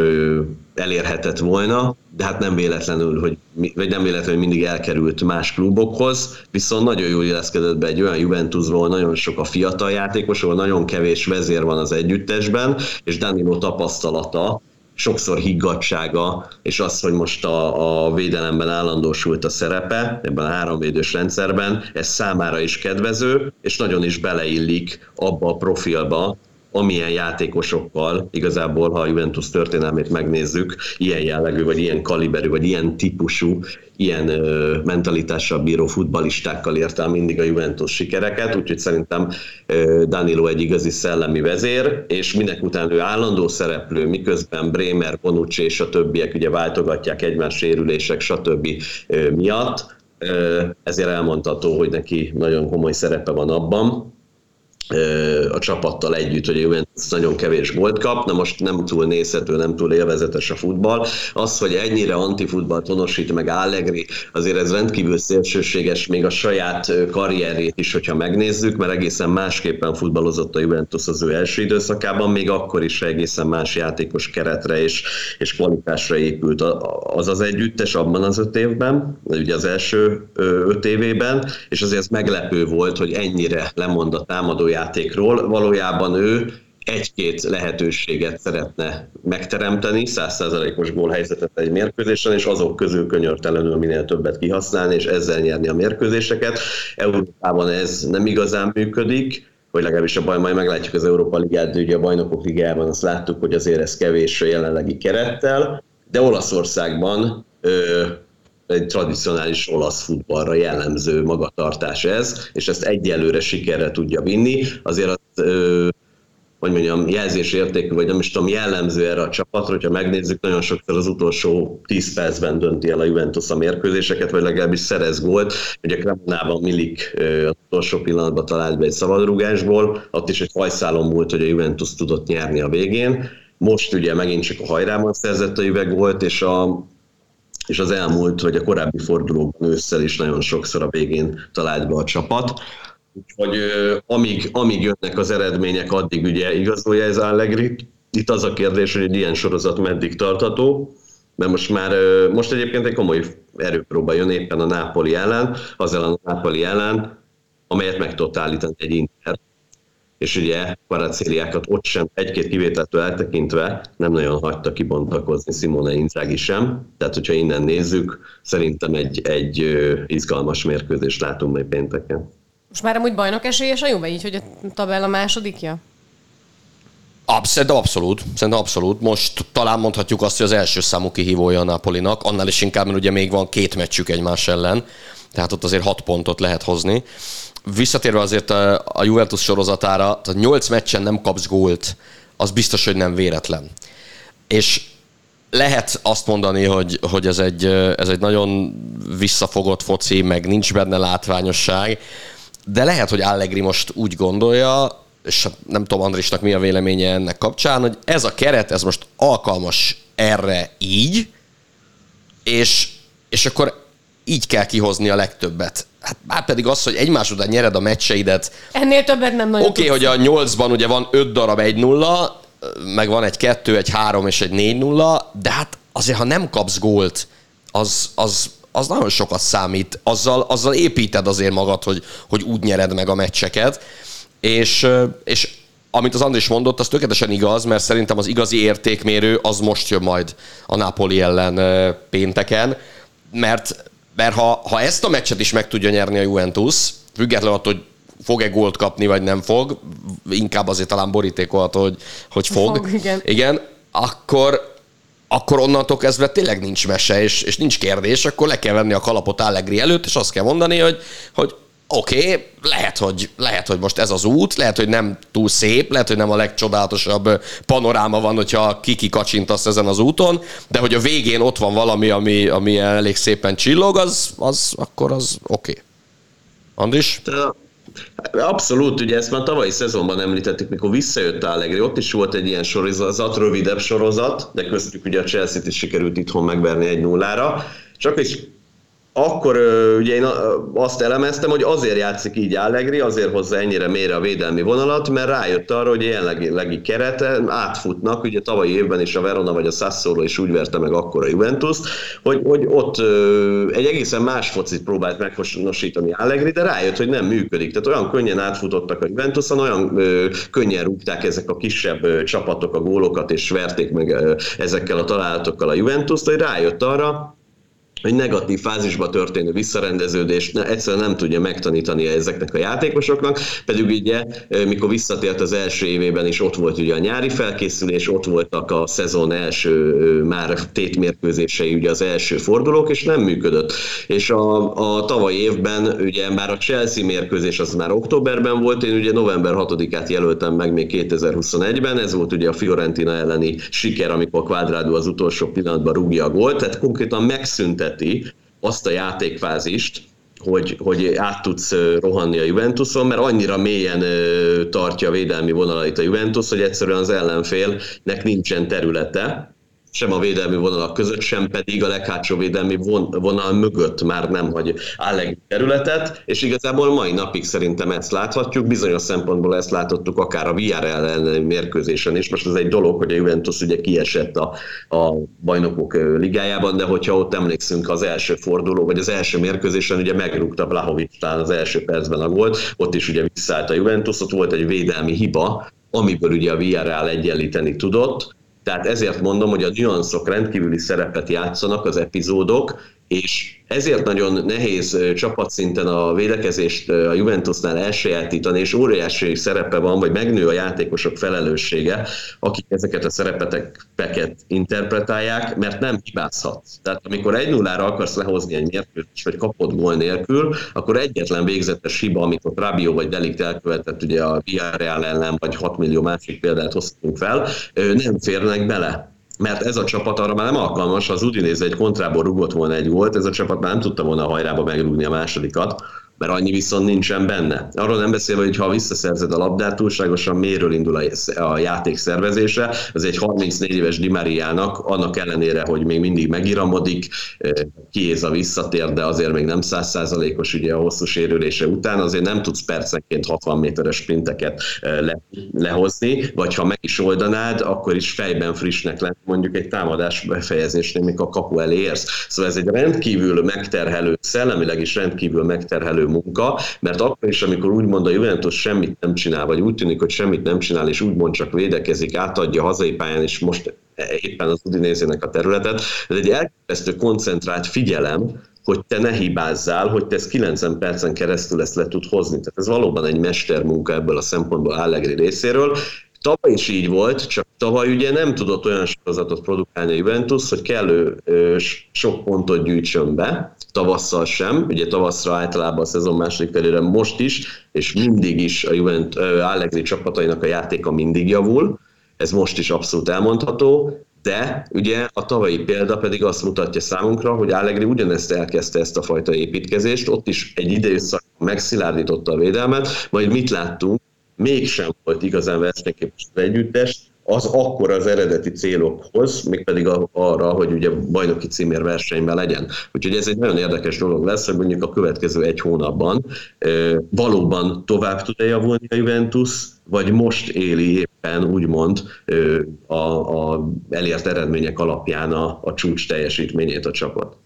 elérhetett volna, de hát nem véletlenül, hogy, vagy nem véletlenül, hogy mindig elkerült más klubokhoz, viszont nagyon jól illeszkedett be egy olyan Juventusról, nagyon sok a fiatal játékosról, nagyon kevés vezér van az együttesben, és Danilo tapasztalata sokszor higgadsága, és az, hogy most a, a védelemben állandósult a szerepe, ebben a háromvédős rendszerben, ez számára is kedvező, és nagyon is beleillik abba a profilba, amilyen játékosokkal, igazából, ha a Juventus történelmét megnézzük, ilyen jellegű, vagy ilyen kaliberű, vagy ilyen típusú, ilyen mentalitással bíró futbalistákkal ért el mindig a Juventus sikereket, úgyhogy szerintem ö, Danilo egy igazi szellemi vezér, és minek után ő állandó szereplő, miközben Bremer, Bonucci és a többiek ugye váltogatják egymás sérülések, stb. Ö, miatt, ezért elmondható, hogy neki nagyon komoly szerepe van abban, a csapattal együtt, hogy a Juventus nagyon kevés gólt kap, na most nem túl nézhető, nem túl élvezetes a futball. Az, hogy ennyire antifutball tonosít meg Allegri, azért ez rendkívül szélsőséges, még a saját karrierét is, hogyha megnézzük, mert egészen másképpen futballozott a Juventus az ő első időszakában, még akkor is egészen más játékos keretre és, és kvalitásra épült az az együttes abban az öt évben, ugye az első öt évében, és azért ez meglepő volt, hogy ennyire lemond a támadója játékról, valójában ő egy-két lehetőséget szeretne megteremteni, százszázalékos gólhelyzetet egy mérkőzésen, és azok közül könyörtelenül minél többet kihasználni, és ezzel nyerni a mérkőzéseket. Európában ez nem igazán működik, vagy legalábbis a baj, majd meglátjuk az Európa Ligát, de ugye a Bajnokok Ligájában azt láttuk, hogy azért ez kevés a jelenlegi kerettel, de Olaszországban egy tradicionális olasz futballra jellemző magatartás ez, és ezt egyelőre sikerre tudja vinni. Azért az, ö, hogy mondjam, jelzésértékű, vagy nem is tudom, jellemző erre a csapatra, hogyha megnézzük, nagyon sokszor az utolsó 10 percben dönti el a Juventus a mérkőzéseket, vagy legalábbis szerez gólt. Ugye Cremonában Milik az utolsó pillanatban talált be egy szabadrugásból, ott is egy hajszálon múlt, hogy a Juventus tudott nyerni a végén. Most ugye megint csak a hajrában szerzett a üveg volt, és a és az elmúlt, vagy a korábbi fordulóban ősszel is nagyon sokszor a végén talált be a csapat. Úgyhogy amíg, amíg jönnek az eredmények, addig ugye igazolja ez Allegri. Itt az a kérdés, hogy egy ilyen sorozat meddig tartható, mert most már, most egyébként egy komoly erőpróba jön éppen a Nápoli ellen, az ellen a Nápoli ellen, amelyet meg tudott állítani egy Inter és ugye paracéliákat ott sem, egy-két kivételtől eltekintve nem nagyon hagyta kibontakozni Simone Inzaghi sem. Tehát, hogyha innen nézzük, szerintem egy, egy izgalmas mérkőzést látunk majd pénteken. Most már amúgy bajnok esélyes a Juve, így, hogy a tabella másodikja? Szerintem abszolút. Szerintem abszolút. Most talán mondhatjuk azt, hogy az első számú kihívója a Napolinak, annál is inkább, mert ugye még van két meccsük egymás ellen, tehát ott azért hat pontot lehet hozni visszatérve azért a, a Juventus sorozatára, tehát 8 meccsen nem kapsz gólt, az biztos, hogy nem véletlen. És lehet azt mondani, hogy, hogy ez, egy, ez egy nagyon visszafogott foci, meg nincs benne látványosság, de lehet, hogy Allegri most úgy gondolja, és nem tudom Andrisnak mi a véleménye ennek kapcsán, hogy ez a keret, ez most alkalmas erre így, és, és akkor így kell kihozni a legtöbbet. Hát már pedig az, hogy egymás után nyered a meccseidet. Ennél többet nem nagyon Oké, okay, hogy a nyolcban ugye van öt darab egy nulla, meg van egy kettő, egy három és egy négy nulla, de hát azért, ha nem kapsz gólt, az, az, az nagyon sokat számít. Azzal, azzal építed azért magad, hogy, hogy úgy nyered meg a meccseket. És, és amit az Andris mondott, az tökéletesen igaz, mert szerintem az igazi értékmérő az most jön majd a Napoli ellen pénteken, mert mert ha, ha ezt a meccset is meg tudja nyerni a Juventus, függetlenül attól, hogy fog-e gólt kapni, vagy nem fog, inkább azért talán borítékolható, hogy, hogy fog. fog igen. igen. akkor, akkor onnantól kezdve tényleg nincs mese, és, és nincs kérdés, akkor le kell venni a kalapot Allegri előtt, és azt kell mondani, hogy, hogy oké, okay, lehet, hogy, lehet, hogy most ez az út, lehet, hogy nem túl szép, lehet, hogy nem a legcsodálatosabb panoráma van, hogyha kiki kacsintasz ezen az úton, de hogy a végén ott van valami, ami, ami elég szépen csillog, az, az akkor az oké. Okay. Andris? Abszolút, ugye ezt már tavalyi szezonban említettük, mikor visszajött Allegri, ott is volt egy ilyen sorozat, rövidebb sorozat, de köztük ugye a Chelsea-t is sikerült itthon megverni egy nullára, csak is akkor ugye én azt elemeztem, hogy azért játszik így Allegri, azért hozza ennyire mélyre a védelmi vonalat, mert rájött arra, hogy jelenlegi kerete átfutnak, ugye tavalyi évben is a Verona vagy a Sassuolo is úgy verte meg akkor a Juventus, hogy, hogy ott egy egészen más focit próbált meghonosítani Allegri, de rájött, hogy nem működik. Tehát olyan könnyen átfutottak a Juventuson, olyan könnyen rúgták ezek a kisebb csapatok a gólokat, és verték meg ezekkel a találatokkal a Juventus-t, hogy rájött arra, egy negatív fázisba történő visszarendeződés ne, egyszerűen nem tudja megtanítani ezeknek a játékosoknak, pedig ugye mikor visszatért az első évében is ott volt ugye a nyári felkészülés, ott voltak a szezon első már tétmérkőzései, ugye az első fordulók, és nem működött. És a, a tavalyi évben ugye már a Chelsea mérkőzés az már októberben volt, én ugye november 6-át jelöltem meg még 2021-ben, ez volt ugye a Fiorentina elleni siker, amikor Quadrado az utolsó pillanatban rúgja a gólt, tehát konkrétan megszűnt megszünteti azt a játékfázist, hogy, hogy át tudsz rohanni a Juventuson, mert annyira mélyen tartja a védelmi vonalait a Juventus, hogy egyszerűen az ellenfélnek nincsen területe, sem a védelmi vonalak között, sem pedig a leghátsó védelmi vonal mögött már nem hagy álleg területet, és igazából mai napig szerintem ezt láthatjuk, bizonyos szempontból ezt látottuk akár a VR ellen mérkőzésen is, most ez egy dolog, hogy a Juventus ugye kiesett a, a bajnokok ligájában, de hogyha ott emlékszünk az első forduló, vagy az első mérkőzésen ugye megrúgta Blahovic talán az első percben a gólt, ott is ugye visszaállt a Juventus, ott volt egy védelmi hiba, amiből ugye a Villarreal egyenlíteni tudott, tehát ezért mondom, hogy a nüanszok rendkívüli szerepet játszanak az epizódok, és ezért nagyon nehéz csapatszinten a védekezést a Juventusnál elsajátítani, és óriási szerepe van, vagy megnő a játékosok felelőssége, akik ezeket a szerepeteket interpretálják, mert nem hibázhatsz. Tehát amikor egy nullára akarsz lehozni egy mérkőzést, vagy kapod gól nélkül, akkor egyetlen végzetes hiba, amit a Rabio vagy Delikt elkövetett, ugye a Villarreal ellen, vagy 6 millió másik példát hoztunk fel, nem férnek bele mert ez a csapat arra már nem alkalmas, az Udinéz egy kontrából rugott volna egy gólt, ez a csapat már nem tudta volna a hajrába megrúgni a másodikat, mert annyi viszont nincsen benne. Arról nem beszélve, hogy ha visszaszerzed a labdát, túlságosan méről indul a, a játék szervezése. Ez egy 34 éves Di Mariának, annak ellenére, hogy még mindig megiramodik, kiéza visszatér, de azért még nem százszázalékos ugye a hosszú sérülése után, azért nem tudsz percenként 60 méteres sprinteket le, lehozni, vagy ha meg is oldanád, akkor is fejben frissnek lenne mondjuk egy támadás befejezésnél, mikor a kapu elé érsz. Szóval ez egy rendkívül megterhelő, szellemileg is rendkívül megterhelő munka, mert akkor is, amikor úgymond a Juventus semmit nem csinál, vagy úgy tűnik, hogy semmit nem csinál, és úgymond csak védekezik, átadja hazai pályán, és most éppen az Udinézének a területet, ez egy elképesztő koncentrált figyelem, hogy te ne hibázzál, hogy te ezt 90 percen keresztül ezt le tud hozni. Tehát ez valóban egy mestermunka ebből a szempontból Allegri részéről, Tavaly is így volt, csak tavaly ugye nem tudott olyan sorozatot produkálni a Juventus, hogy kellő sok pontot gyűjtsön be, tavasszal sem, ugye tavasszra általában a szezon második felére most is, és mindig is a Juventus Allegri csapatainak a játéka mindig javul, ez most is abszolút elmondható, de ugye a tavalyi példa pedig azt mutatja számunkra, hogy Allegri ugyanezt elkezdte ezt a fajta építkezést, ott is egy időszak megszilárdította a védelmet, majd mit láttunk, mégsem volt igazán versenyképes együttes, az akkor az eredeti célokhoz, mégpedig arra, hogy ugye bajnoki címér versenyben legyen. Úgyhogy ez egy nagyon érdekes dolog lesz, hogy mondjuk a következő egy hónapban valóban tovább tud-e javulni a Juventus, vagy most éli éppen úgymond a, a elért eredmények alapján a, a csúcs teljesítményét a csapat.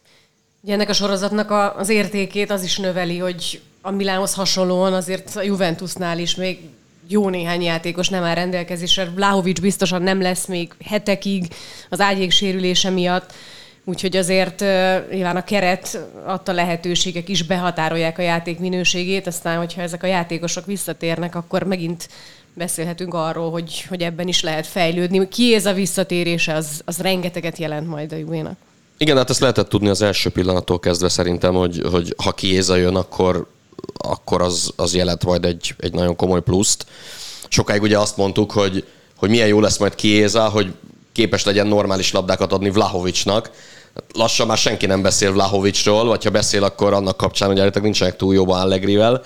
Ugye ennek a sorozatnak a, az értékét az is növeli, hogy a Milánhoz hasonlóan azért a Juventusnál is még jó néhány játékos nem áll rendelkezésre. Vlahovics biztosan nem lesz még hetekig az ágyék sérülése miatt, úgyhogy azért nyilván a keret adta lehetőségek is behatárolják a játék minőségét, aztán hogyha ezek a játékosok visszatérnek, akkor megint beszélhetünk arról, hogy, hogy ebben is lehet fejlődni. Ki ez a visszatérése, az, az rengeteget jelent majd a Juvénak. Igen, hát ezt lehetett tudni az első pillanattól kezdve szerintem, hogy, hogy ha Kiéza jön, akkor akkor az, az jelent majd egy, egy nagyon komoly pluszt. Sokáig ugye azt mondtuk, hogy, hogy milyen jó lesz majd Kiéza, hogy képes legyen normális labdákat adni Vlahovicsnak. Lassan már senki nem beszél Vlahovicsról, vagy ha beszél, akkor annak kapcsán, hogy állítólag nincsenek túl jóban Allegrivel.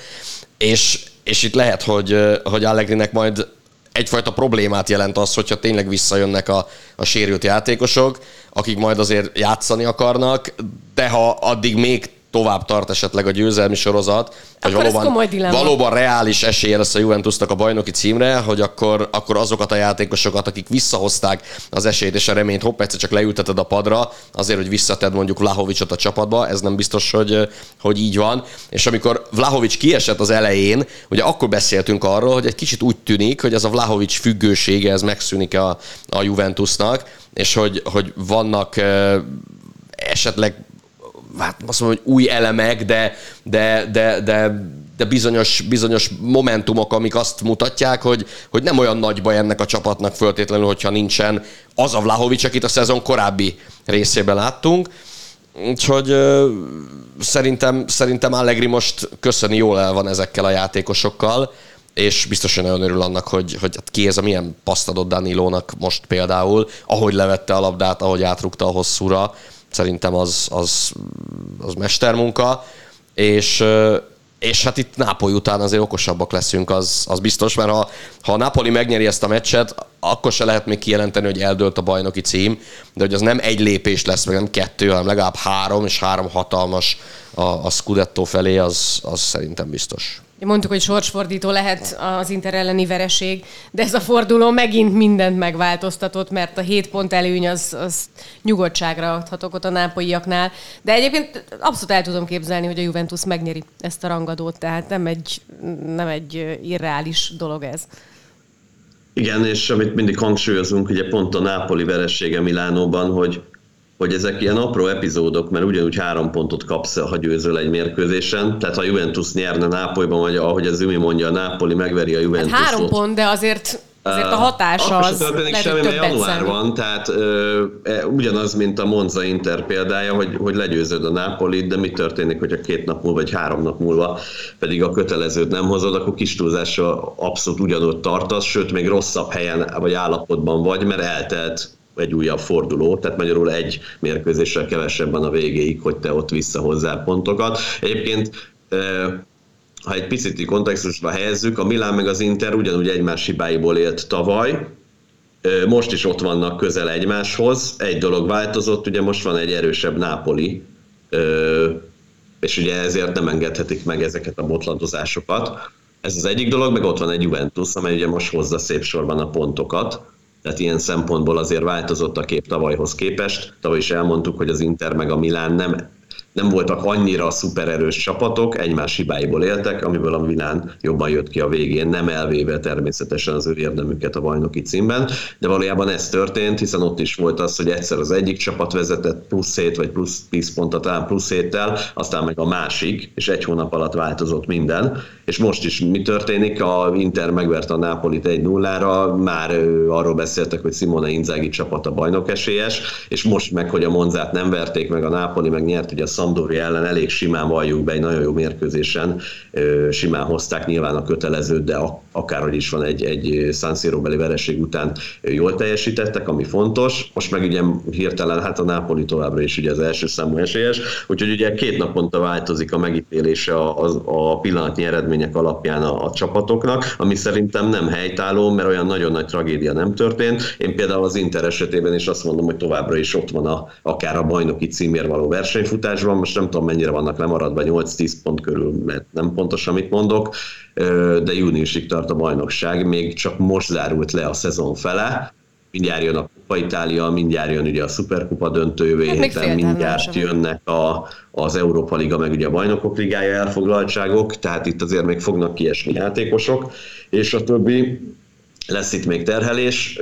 És, és itt lehet, hogy, hogy Allegrinek majd egyfajta problémát jelent az, hogyha tényleg visszajönnek a, a sérült játékosok, akik majd azért játszani akarnak, de ha addig még tovább tart esetleg a győzelmi sorozat, hogy valóban, valóban reális esélye lesz a Juventusnak a bajnoki címre, hogy akkor, akkor azokat a játékosokat, akik visszahozták az esélyt és a reményt, hopp, egyszer csak leülteted a padra, azért, hogy visszated mondjuk Vlahovicsot a csapatba, ez nem biztos, hogy, hogy így van. És amikor Vlahovics kiesett az elején, ugye akkor beszéltünk arról, hogy egy kicsit úgy tűnik, hogy ez a Vlahovics függősége, ez megszűnik a, a Juventusnak, és hogy, hogy vannak esetleg hát azt mondom, hogy új elemek, de, de, de, de, de bizonyos, bizonyos momentumok, amik azt mutatják, hogy, hogy nem olyan nagy baj ennek a csapatnak föltétlenül, hogyha nincsen az a Vlahovics, akit a szezon korábbi részében láttunk. Úgyhogy ö, szerintem, szerintem Allegri most köszöni jól el van ezekkel a játékosokkal, és biztosan nagyon örül annak, hogy, hogy hát ki ez a milyen paszt adott Danilónak most például, ahogy levette a labdát, ahogy átrugta a hosszúra, Szerintem az, az, az mestermunka, és, és hát itt Nápoly után azért okosabbak leszünk, az, az biztos, mert ha, ha a Napoli megnyeri ezt a meccset, akkor se lehet még kijelenteni, hogy eldőlt a bajnoki cím, de hogy az nem egy lépés lesz, meg nem kettő, hanem legalább három, és három hatalmas a, a Scudetto felé, az, az szerintem biztos. Mondtuk, hogy sorsfordító lehet az Inter elleni vereség, de ez a forduló megint mindent megváltoztatott, mert a 7 pont előny az, az nyugodtságra adhatok ott a nápolyiaknál. De egyébként abszolút el tudom képzelni, hogy a Juventus megnyeri ezt a rangadót, tehát nem egy, nem egy irreális dolog ez. Igen, és amit mindig hangsúlyozunk, ugye pont a Nápoli veressége Milánóban, hogy hogy ezek ilyen apró epizódok, mert ugyanúgy három pontot kapsz, ha győzöl egy mérkőzésen. Tehát ha Juventus nyerne Nápolyban, vagy ahogy az Ümi mondja, a Nápoli megveri a Juventus. Hát három pont, de azért azért a hatása az történik lehet, semmi, mert január van, tehát ö, e, ugyanaz, mint a Monza Inter példája, hogy, hogy legyőzöd a Nápolit, de mi történik, hogyha két nap múlva, vagy három nap múlva pedig a kötelezőt nem hozod, akkor kis túlzással abszolút ugyanott tartasz, sőt, még rosszabb helyen vagy állapotban vagy, mert eltelt egy újabb forduló, tehát magyarul egy mérkőzéssel kevesebben a végéig, hogy te ott visszahozzál pontokat. Egyébként ha egy picit kontextusba helyezzük, a Milán meg az Inter ugyanúgy egymás hibáiból élt tavaly, most is ott vannak közel egymáshoz. Egy dolog változott, ugye most van egy erősebb Nápoli, és ugye ezért nem engedhetik meg ezeket a botladozásokat. Ez az egyik dolog, meg ott van egy Juventus, amely ugye most hozza szép sorban a pontokat tehát ilyen szempontból azért változott a kép tavalyhoz képest. Tavaly is elmondtuk, hogy az Inter meg a Milán nem nem voltak annyira szupererős csapatok, egymás hibáiból éltek, amiből a Milán jobban jött ki a végén, nem elvéve természetesen az ő érdemüket a bajnoki címben, de valójában ez történt, hiszen ott is volt az, hogy egyszer az egyik csapat vezetett plusz 7 vagy plusz 10 pontot talán plusz 7-tel, aztán meg a másik, és egy hónap alatt változott minden, és most is mi történik, a Inter megverte a Nápolit 1-0-ra, már arról beszéltek, hogy Simone Inzaghi a bajnok esélyes, és most meg, hogy a Monzát nem verték meg a Nápoli, meg nyert ugye a Sampdoria ellen elég simán valljuk be, egy nagyon jó mérkőzésen simán hozták nyilván a kötelezőt, de akárhogy is van egy, egy San Siro beli vereség után jól teljesítettek, ami fontos. Most meg ugye hirtelen hát a Napoli továbbra is ugye az első számú esélyes, úgyhogy ugye két naponta változik a megítélése a, a, pillanatnyi eredmények alapján a, a csapatoknak, ami szerintem nem helytálló, mert olyan nagyon nagy tragédia nem történt. Én például az Inter esetében is azt mondom, hogy továbbra is ott van a, akár a bajnoki címér való versenyfutásban, most nem tudom mennyire vannak lemaradva, 8-10 pont körül, mert nem pontos, amit mondok, de júniusig tart a bajnokság, még csak most zárult le a szezon fele, mindjárt jön a Kupa Itália, mindjárt jön ugye a Superkupa döntő jövő hát héten, mindjárt jönnek a, az Európa Liga, meg ugye a Bajnokok Ligája elfoglaltságok, tehát itt azért még fognak kiesni játékosok, és a többi. Lesz itt még terhelés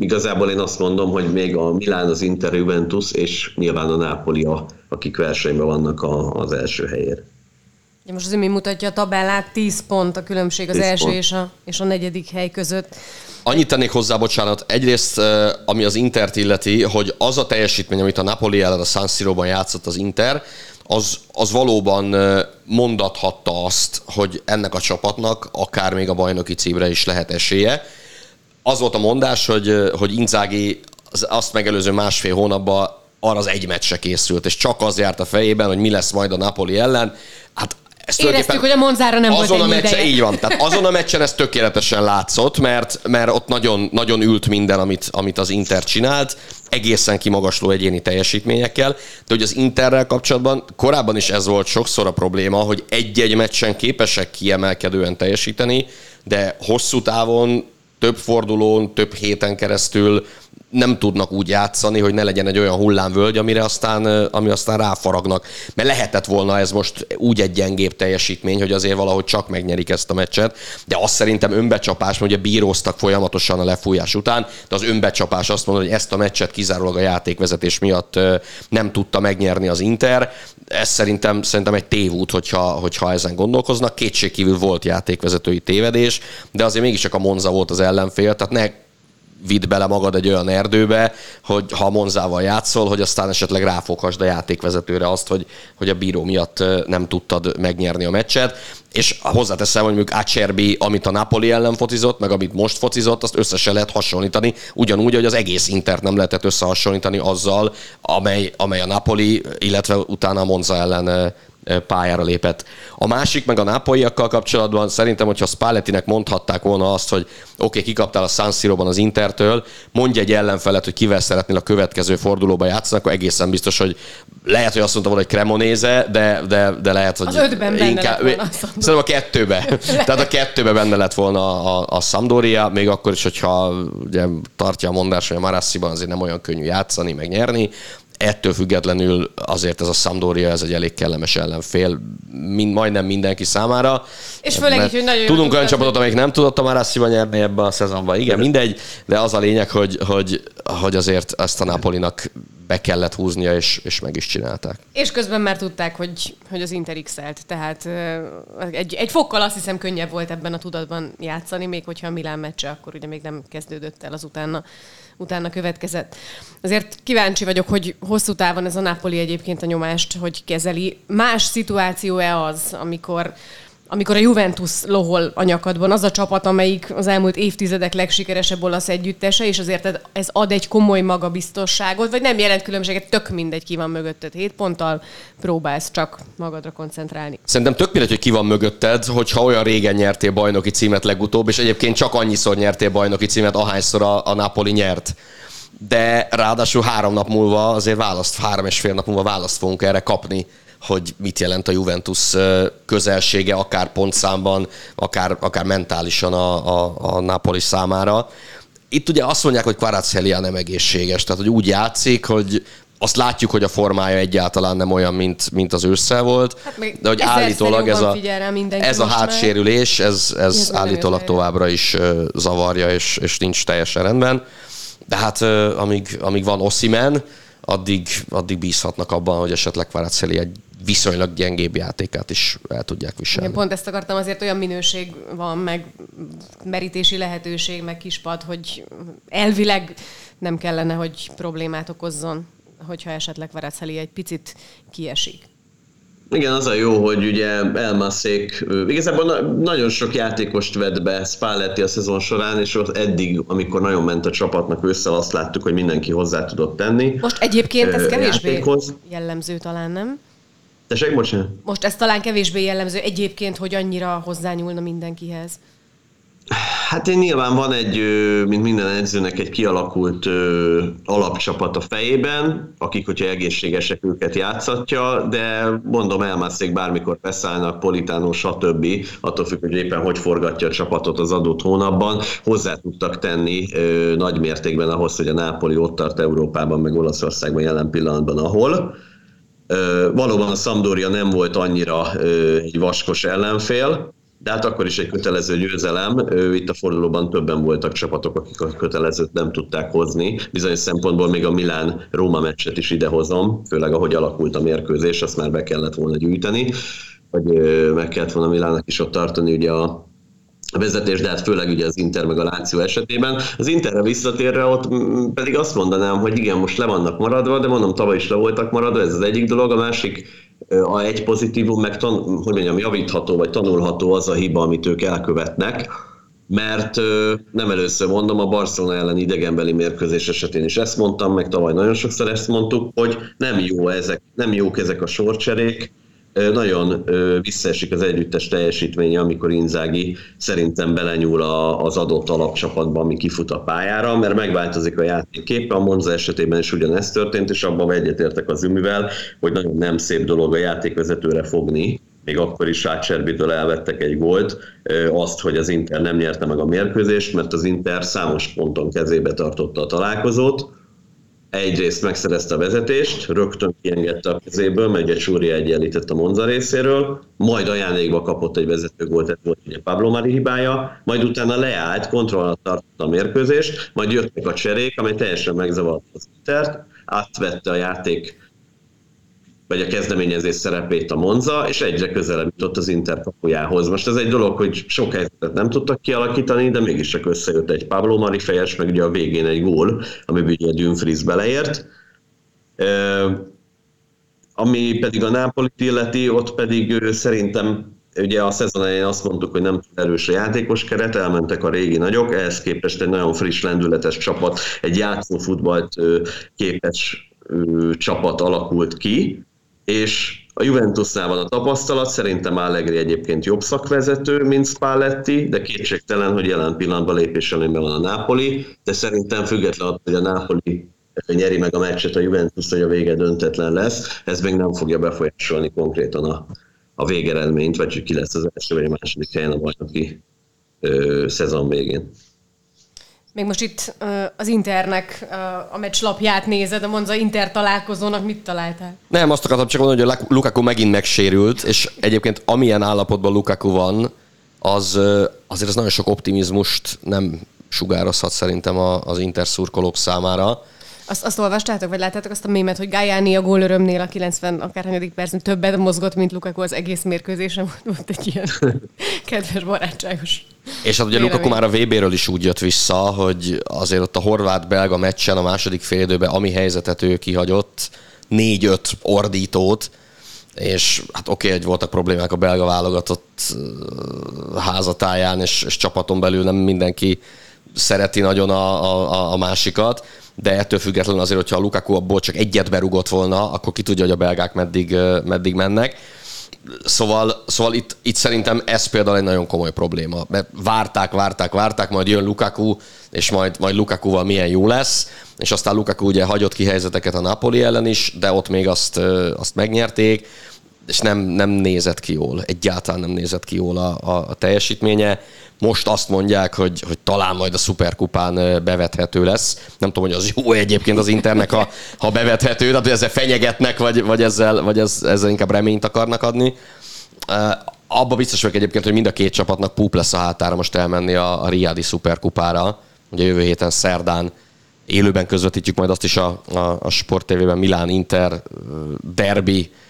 igazából én azt mondom, hogy még a Milán, az Inter, Juventus és nyilván a Napoli, a, akik versenyben vannak a, az első helyért. Ja, most azért mi mutatja a tabellát, 10 pont a különbség az első és a, és a negyedik hely között. Annyit tennék hozzá, bocsánat, egyrészt, ami az Intert illeti, hogy az a teljesítmény, amit a Napoli ellen a San Siro-ban játszott az Inter, az, az valóban mondathatta azt, hogy ennek a csapatnak akár még a bajnoki címre is lehet esélye. Az volt a mondás, hogy, hogy Inzági az azt megelőző másfél hónapban arra az egy meccsre készült, és csak az járt a fejében, hogy mi lesz majd a Napoli ellen. Hát ezt Éreztük, hogy a Monzára nem azon volt a meccsen, ideje. Így van, tehát azon a meccsen ez tökéletesen látszott, mert, mert ott nagyon, nagyon ült minden, amit, amit az Inter csinált, egészen kimagasló egyéni teljesítményekkel, de hogy az Interrel kapcsolatban korábban is ez volt sokszor a probléma, hogy egy-egy meccsen képesek kiemelkedően teljesíteni, de hosszú távon több fordulón, több héten keresztül nem tudnak úgy játszani, hogy ne legyen egy olyan hullámvölgy, amire aztán, ami aztán ráfaragnak. Mert lehetett volna ez most úgy egy gyengébb teljesítmény, hogy azért valahogy csak megnyerik ezt a meccset, de azt szerintem önbecsapás, ugye bíróztak folyamatosan a lefújás után, de az önbecsapás azt mondja, hogy ezt a meccset kizárólag a játékvezetés miatt nem tudta megnyerni az Inter. Ez szerintem, szerintem egy tévút, hogyha, hogyha ezen gondolkoznak. Kétségkívül volt játékvezetői tévedés, de azért mégiscsak a Monza volt az ellenfél, tehát ne vidd bele magad egy olyan erdőbe, hogy ha Monzával játszol, hogy aztán esetleg ráfoghasd a játékvezetőre azt, hogy, hogy a bíró miatt nem tudtad megnyerni a meccset. És hozzáteszem, hogy mondjuk Acerbi, amit a Napoli ellen focizott, meg amit most focizott, azt összesen lehet hasonlítani, ugyanúgy, hogy az egész Intert nem lehetett összehasonlítani azzal, amely, amely a Napoli, illetve utána a Monza ellen pályára lépett. A másik, meg a nápolyiakkal kapcsolatban szerintem, hogyha Spallettinek mondhatták volna azt, hogy oké, okay, kikaptál a San Siro-ban az Intertől, mondj egy ellenfelet, hogy kivel szeretnél a következő fordulóba játszani, akkor egészen biztos, hogy lehet, hogy azt mondtam volna, hogy Cremonéze, de, de, de lehet, hogy... Az ötben benne inkább, lett volna a Szerintem a kettőbe. Tehát a kettőbe benne lett volna a, a Sampdoria, még akkor is, hogyha ugye, tartja a mondás, hogy a Marassiban azért nem olyan könnyű játszani, meg nyerni, ettől függetlenül azért ez a Sampdoria, ez egy elég kellemes ellenfél, mind, majdnem mindenki számára. És főleg így, hogy nagyon Tudunk olyan csapatot, amelyik nem tudott a Marassziba nyerni ebben a szezonban. Igen, mindegy, de az a lényeg, hogy, hogy, hogy azért ezt a Napolinak be kellett húznia, és, és meg is csinálták. És közben már tudták, hogy, hogy az Inter x tehát egy, egy fokkal azt hiszem könnyebb volt ebben a tudatban játszani, még hogyha a Milán meccse akkor ugye még nem kezdődött el az utána utána következett. Azért kíváncsi vagyok, hogy hosszú távon ez a Napoli egyébként a nyomást, hogy kezeli. Más szituáció-e az, amikor amikor a Juventus lohol a nyakadban, az a csapat, amelyik az elmúlt évtizedek legsikeresebb olasz együttese, és azért ez ad egy komoly magabiztosságot, vagy nem jelent különbséget, tök mindegy, ki van mögötted hét ponttal, próbálsz csak magadra koncentrálni. Szerintem tök mindegy, hogy ki van mögötted, hogyha olyan régen nyertél bajnoki címet legutóbb, és egyébként csak annyiszor nyertél bajnoki címet, ahányszor a, a Napoli nyert de ráadásul három nap múlva, azért választ, három és fél nap múlva választ fogunk erre kapni hogy mit jelent a Juventus közelsége, akár pontszámban, akár, akár mentálisan a, a, a Napoli számára. Itt ugye azt mondják, hogy Kvaratskhelia nem egészséges, tehát hogy úgy játszik, hogy azt látjuk, hogy a formája egyáltalán nem olyan, mint, mint az ősszel volt, hát de hogy állítólag ez a, ez a hátsérülés, ez, ez, ez állítólag továbbra is zavarja, és, és nincs teljesen rendben. De hát amíg, amíg van Ossimen, addig, addig bízhatnak abban, hogy esetleg Kvaratskhelia egy viszonylag gyengébb játékát is el tudják viselni. Igen, pont ezt akartam, azért olyan minőség van, meg merítési lehetőség, meg kispad, hogy elvileg nem kellene, hogy problémát okozzon, hogyha esetleg Varaceli egy picit kiesik. Igen, az a jó, hogy ugye elmasszék, igazából na- nagyon sok játékost vett be Spalletti a szezon során, és ott eddig, amikor nagyon ment a csapatnak össze, azt láttuk, hogy mindenki hozzá tudott tenni. Most egyébként ez kevésbé játékhoz. jellemző talán, nem? Tessék, bocsánat? Most ez talán kevésbé jellemző egyébként, hogy annyira hozzányúlna mindenkihez. Hát nyilván van egy, mint minden edzőnek egy kialakult alapcsapat a fejében, akik, hogyha egészségesek őket játszatja, de mondom, elmászék bármikor beszállnak, Politánó, stb. attól függ, hogy éppen hogy forgatja a csapatot az adott hónapban, hozzá tudtak tenni nagy mértékben ahhoz, hogy a Nápoli ott tart Európában, meg Olaszországban jelen pillanatban, ahol. Valóban a Sampdoria nem volt annyira egy vaskos ellenfél, de hát akkor is egy kötelező győzelem. Itt a fordulóban többen voltak csapatok, akik a kötelezőt nem tudták hozni. Bizonyos szempontból még a Milán-Róma meccset is idehozom, főleg ahogy alakult a mérkőzés, azt már be kellett volna gyűjteni, vagy meg kellett volna Milánnak is ott tartani ugye a vezetés, de hát főleg ugye az Inter meg a Láció esetében. Az Interre visszatérve ott pedig azt mondanám, hogy igen, most le vannak maradva, de mondom, tavaly is le voltak maradva, ez az egyik dolog, a másik A egy pozitívum, meg tan, hogy mondjam, javítható vagy tanulható az a hiba, amit ők elkövetnek, mert nem először mondom, a Barcelona ellen idegenbeli mérkőzés esetén is ezt mondtam, meg tavaly nagyon sokszor ezt mondtuk, hogy nem, jó ezek, nem jók ezek a sorcserék, nagyon visszaesik az együttes teljesítménye, amikor Inzági szerintem belenyúl az adott alapcsapatba, ami kifut a pályára, mert megváltozik a játék képe. A Monza esetében is ugyanezt történt, és abban egyetértek az Ümivel, hogy nagyon nem szép dolog a játékvezetőre fogni, még akkor is Sácserbitől elvettek egy gólt, azt, hogy az Inter nem nyerte meg a mérkőzést, mert az Inter számos ponton kezébe tartotta a találkozót, egyrészt megszerezte a vezetést, rögtön kiengedte a kezéből, meg egy Súri egyenlített a Monza részéről, majd ajándékba kapott egy vezetőgólt, ez volt ugye Pablo Mari hibája, majd utána leállt, kontrollat tartotta a mérkőzést, majd jöttek a cserék, amely teljesen megzavarta az Intert, átvette a játék vagy a kezdeményezés szerepét a Monza, és egyre közelebb jutott az Inter kapujához. Most ez egy dolog, hogy sok helyzetet nem tudtak kialakítani, de mégis csak összejött egy Pablo Mari fejes, meg ugye a végén egy gól, ami ugye Dumfries beleért. Ami pedig a Napoli illeti, ott pedig szerintem ugye a szezon elején azt mondtuk, hogy nem erős a játékos keret, elmentek a régi nagyok, ehhez képest egy nagyon friss, lendületes csapat, egy játszó futballt képes csapat alakult ki, és a Juventusnál van a tapasztalat, szerintem Allegri egyébként jobb szakvezető, mint Spalletti, de kétségtelen, hogy jelen pillanatban lépés előnyben van a Napoli, de szerintem függetlenül, hogy a Napoli nyeri meg a meccset a Juventus, hogy a vége döntetlen lesz, ez még nem fogja befolyásolni konkrétan a, a végeredményt, vagy hogy ki lesz az első vagy a második helyen a bajnoki ö, szezon végén. Még most itt az Internek a meccs lapját nézed, a Monza Inter találkozónak mit találtál? Nem, azt akartam csak mondani, hogy Lukaku megint megsérült, és egyébként amilyen állapotban Lukaku van, az azért az nagyon sok optimizmust nem sugározhat szerintem az Inter szurkolók számára. Azt, azt olvastátok, vagy láttátok azt a mémet, hogy Gajáni a gólörömnél a 90 akárhanyadik percen többet mozgott, mint Lukaku az egész mérkőzésen. Volt, volt egy ilyen kedves barátságos És hát ugye Lukaku már a VB-ről is úgy jött vissza, hogy azért ott a horvát-belga meccsen a második félidőben, ami helyzetet ő kihagyott, négy-öt ordítót, és hát oké, okay, hogy voltak problémák a belga válogatott házatáján, és, és csapaton belül nem mindenki szereti nagyon a, a, a másikat, de ettől függetlenül azért, hogyha a Lukaku abból csak egyet berugott volna, akkor ki tudja, hogy a belgák meddig, meddig mennek. Szóval, szóval itt, itt szerintem ez például egy nagyon komoly probléma, mert várták, várták, várták, majd jön Lukaku, és majd, majd Lukakuval milyen jó lesz, és aztán Lukaku ugye hagyott ki helyzeteket a Napoli ellen is, de ott még azt, azt megnyerték, és nem, nem nézett ki jól, egyáltalán nem nézett ki jól a, a, a teljesítménye. Most azt mondják, hogy, hogy talán majd a szuperkupán bevethető lesz. Nem tudom, hogy az jó egyébként az Internek, ha, ha bevethető, tehát hogy ezzel fenyegetnek, vagy, vagy, ezzel, vagy ez, ezzel inkább reményt akarnak adni. Abba biztos vagyok egyébként, hogy mind a két csapatnak púp lesz a hátára most elmenni a, a Riadi szuperkupára. Ugye jövő héten szerdán élőben közvetítjük majd azt is a, a, a Sport TV-ben Milán Inter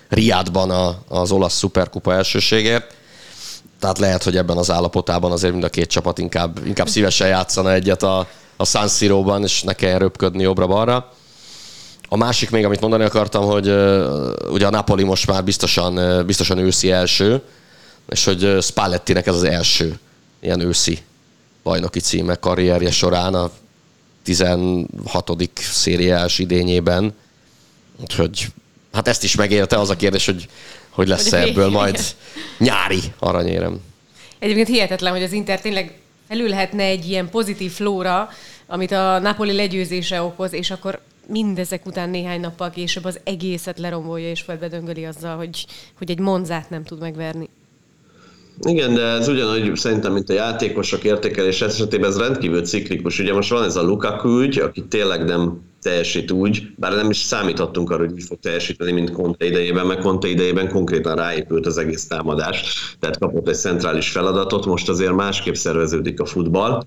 derby Riadban a, az olasz szuperkupa elsőségért. Tehát lehet, hogy ebben az állapotában azért mind a két csapat inkább, inkább szívesen játszana egyet a, a San Siro-ban, és ne kelljen röpködni jobbra-balra. A másik még, amit mondani akartam, hogy uh, ugye a Napoli most már biztosan, uh, biztosan őszi első, és hogy uh, Spallettinek ez az első ilyen őszi bajnoki címe karrierje során a 16. szériás idényében. Úgyhogy hát ezt is megélte az a kérdés, hogy hogy lesz -e ebből majd nyári aranyérem. Egyébként hihetetlen, hogy az Inter tényleg felülhetne egy ilyen pozitív flóra, amit a Napoli legyőzése okoz, és akkor mindezek után néhány nappal később az egészet lerombolja és földbe azzal, hogy, hogy egy Monzát nem tud megverni. Igen, de ez ugyanúgy szerintem, mint a játékosok értékelés esetében, ez rendkívül ciklikus. Ugye most van ez a Lukaku ügy, aki tényleg nem teljesít úgy, bár nem is számítottunk arra, hogy úgy fog teljesíteni, mint Conte idejében, mert Conte idejében konkrétan ráépült az egész támadás, tehát kapott egy centrális feladatot, most azért másképp szerveződik a futball,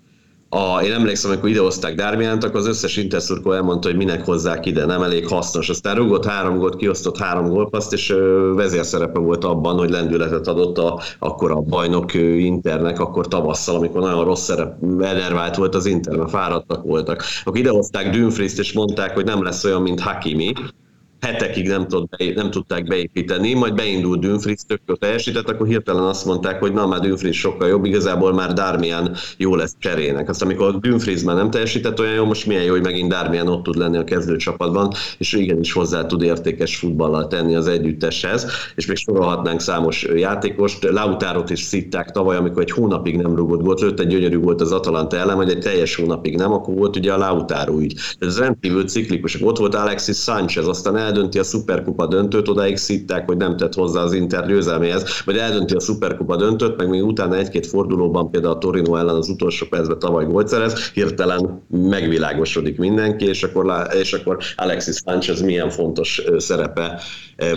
a, én emlékszem, amikor idehozták Darmiant, akkor az összes interszurkó elmondta, hogy minek hozzák ide, nem elég hasznos. Aztán rúgott három gólt, kiosztott három gólpaszt, és vezérszerepe volt abban, hogy lendületet adott a, akkor a bajnok Internek, akkor tavasszal, amikor nagyon rossz szerep, enervált volt az Inter, mert fáradtak voltak. Akkor idehozták Dünfriszt, és mondták, hogy nem lesz olyan, mint Hakimi, hetekig nem, tud, nem tudták beépíteni, majd beindult Dünfries, tök jó teljesített, akkor hirtelen azt mondták, hogy na, már Dünfries sokkal jobb, igazából már Darmian jó lesz cserének. Aztán amikor Dünfries már nem teljesített olyan jó, most milyen jó, hogy megint Darmian ott tud lenni a kezdőcsapatban, és igenis hozzá tud értékes futballal tenni az együtteshez, és még sorolhatnánk számos játékost. Lautárot is szitták tavaly, amikor egy hónapig nem rúgott gólt, lőtt egy gyönyörű volt az Atalanta ellen, vagy egy teljes hónapig nem, akkor volt ugye a Lautáró ügy. Ez rendkívül ciklikus. Ott volt Alexis Sanchez, aztán eldönti a Superkupa döntőt, odáig szitták, hogy nem tett hozzá az Inter győzelméhez, vagy eldönti a Superkupa döntőt, meg még utána egy-két fordulóban, például a Torino ellen az utolsó percben tavaly gólt szerez, hirtelen megvilágosodik mindenki, és akkor, és akkor Alexis Sanchez milyen fontos szerepe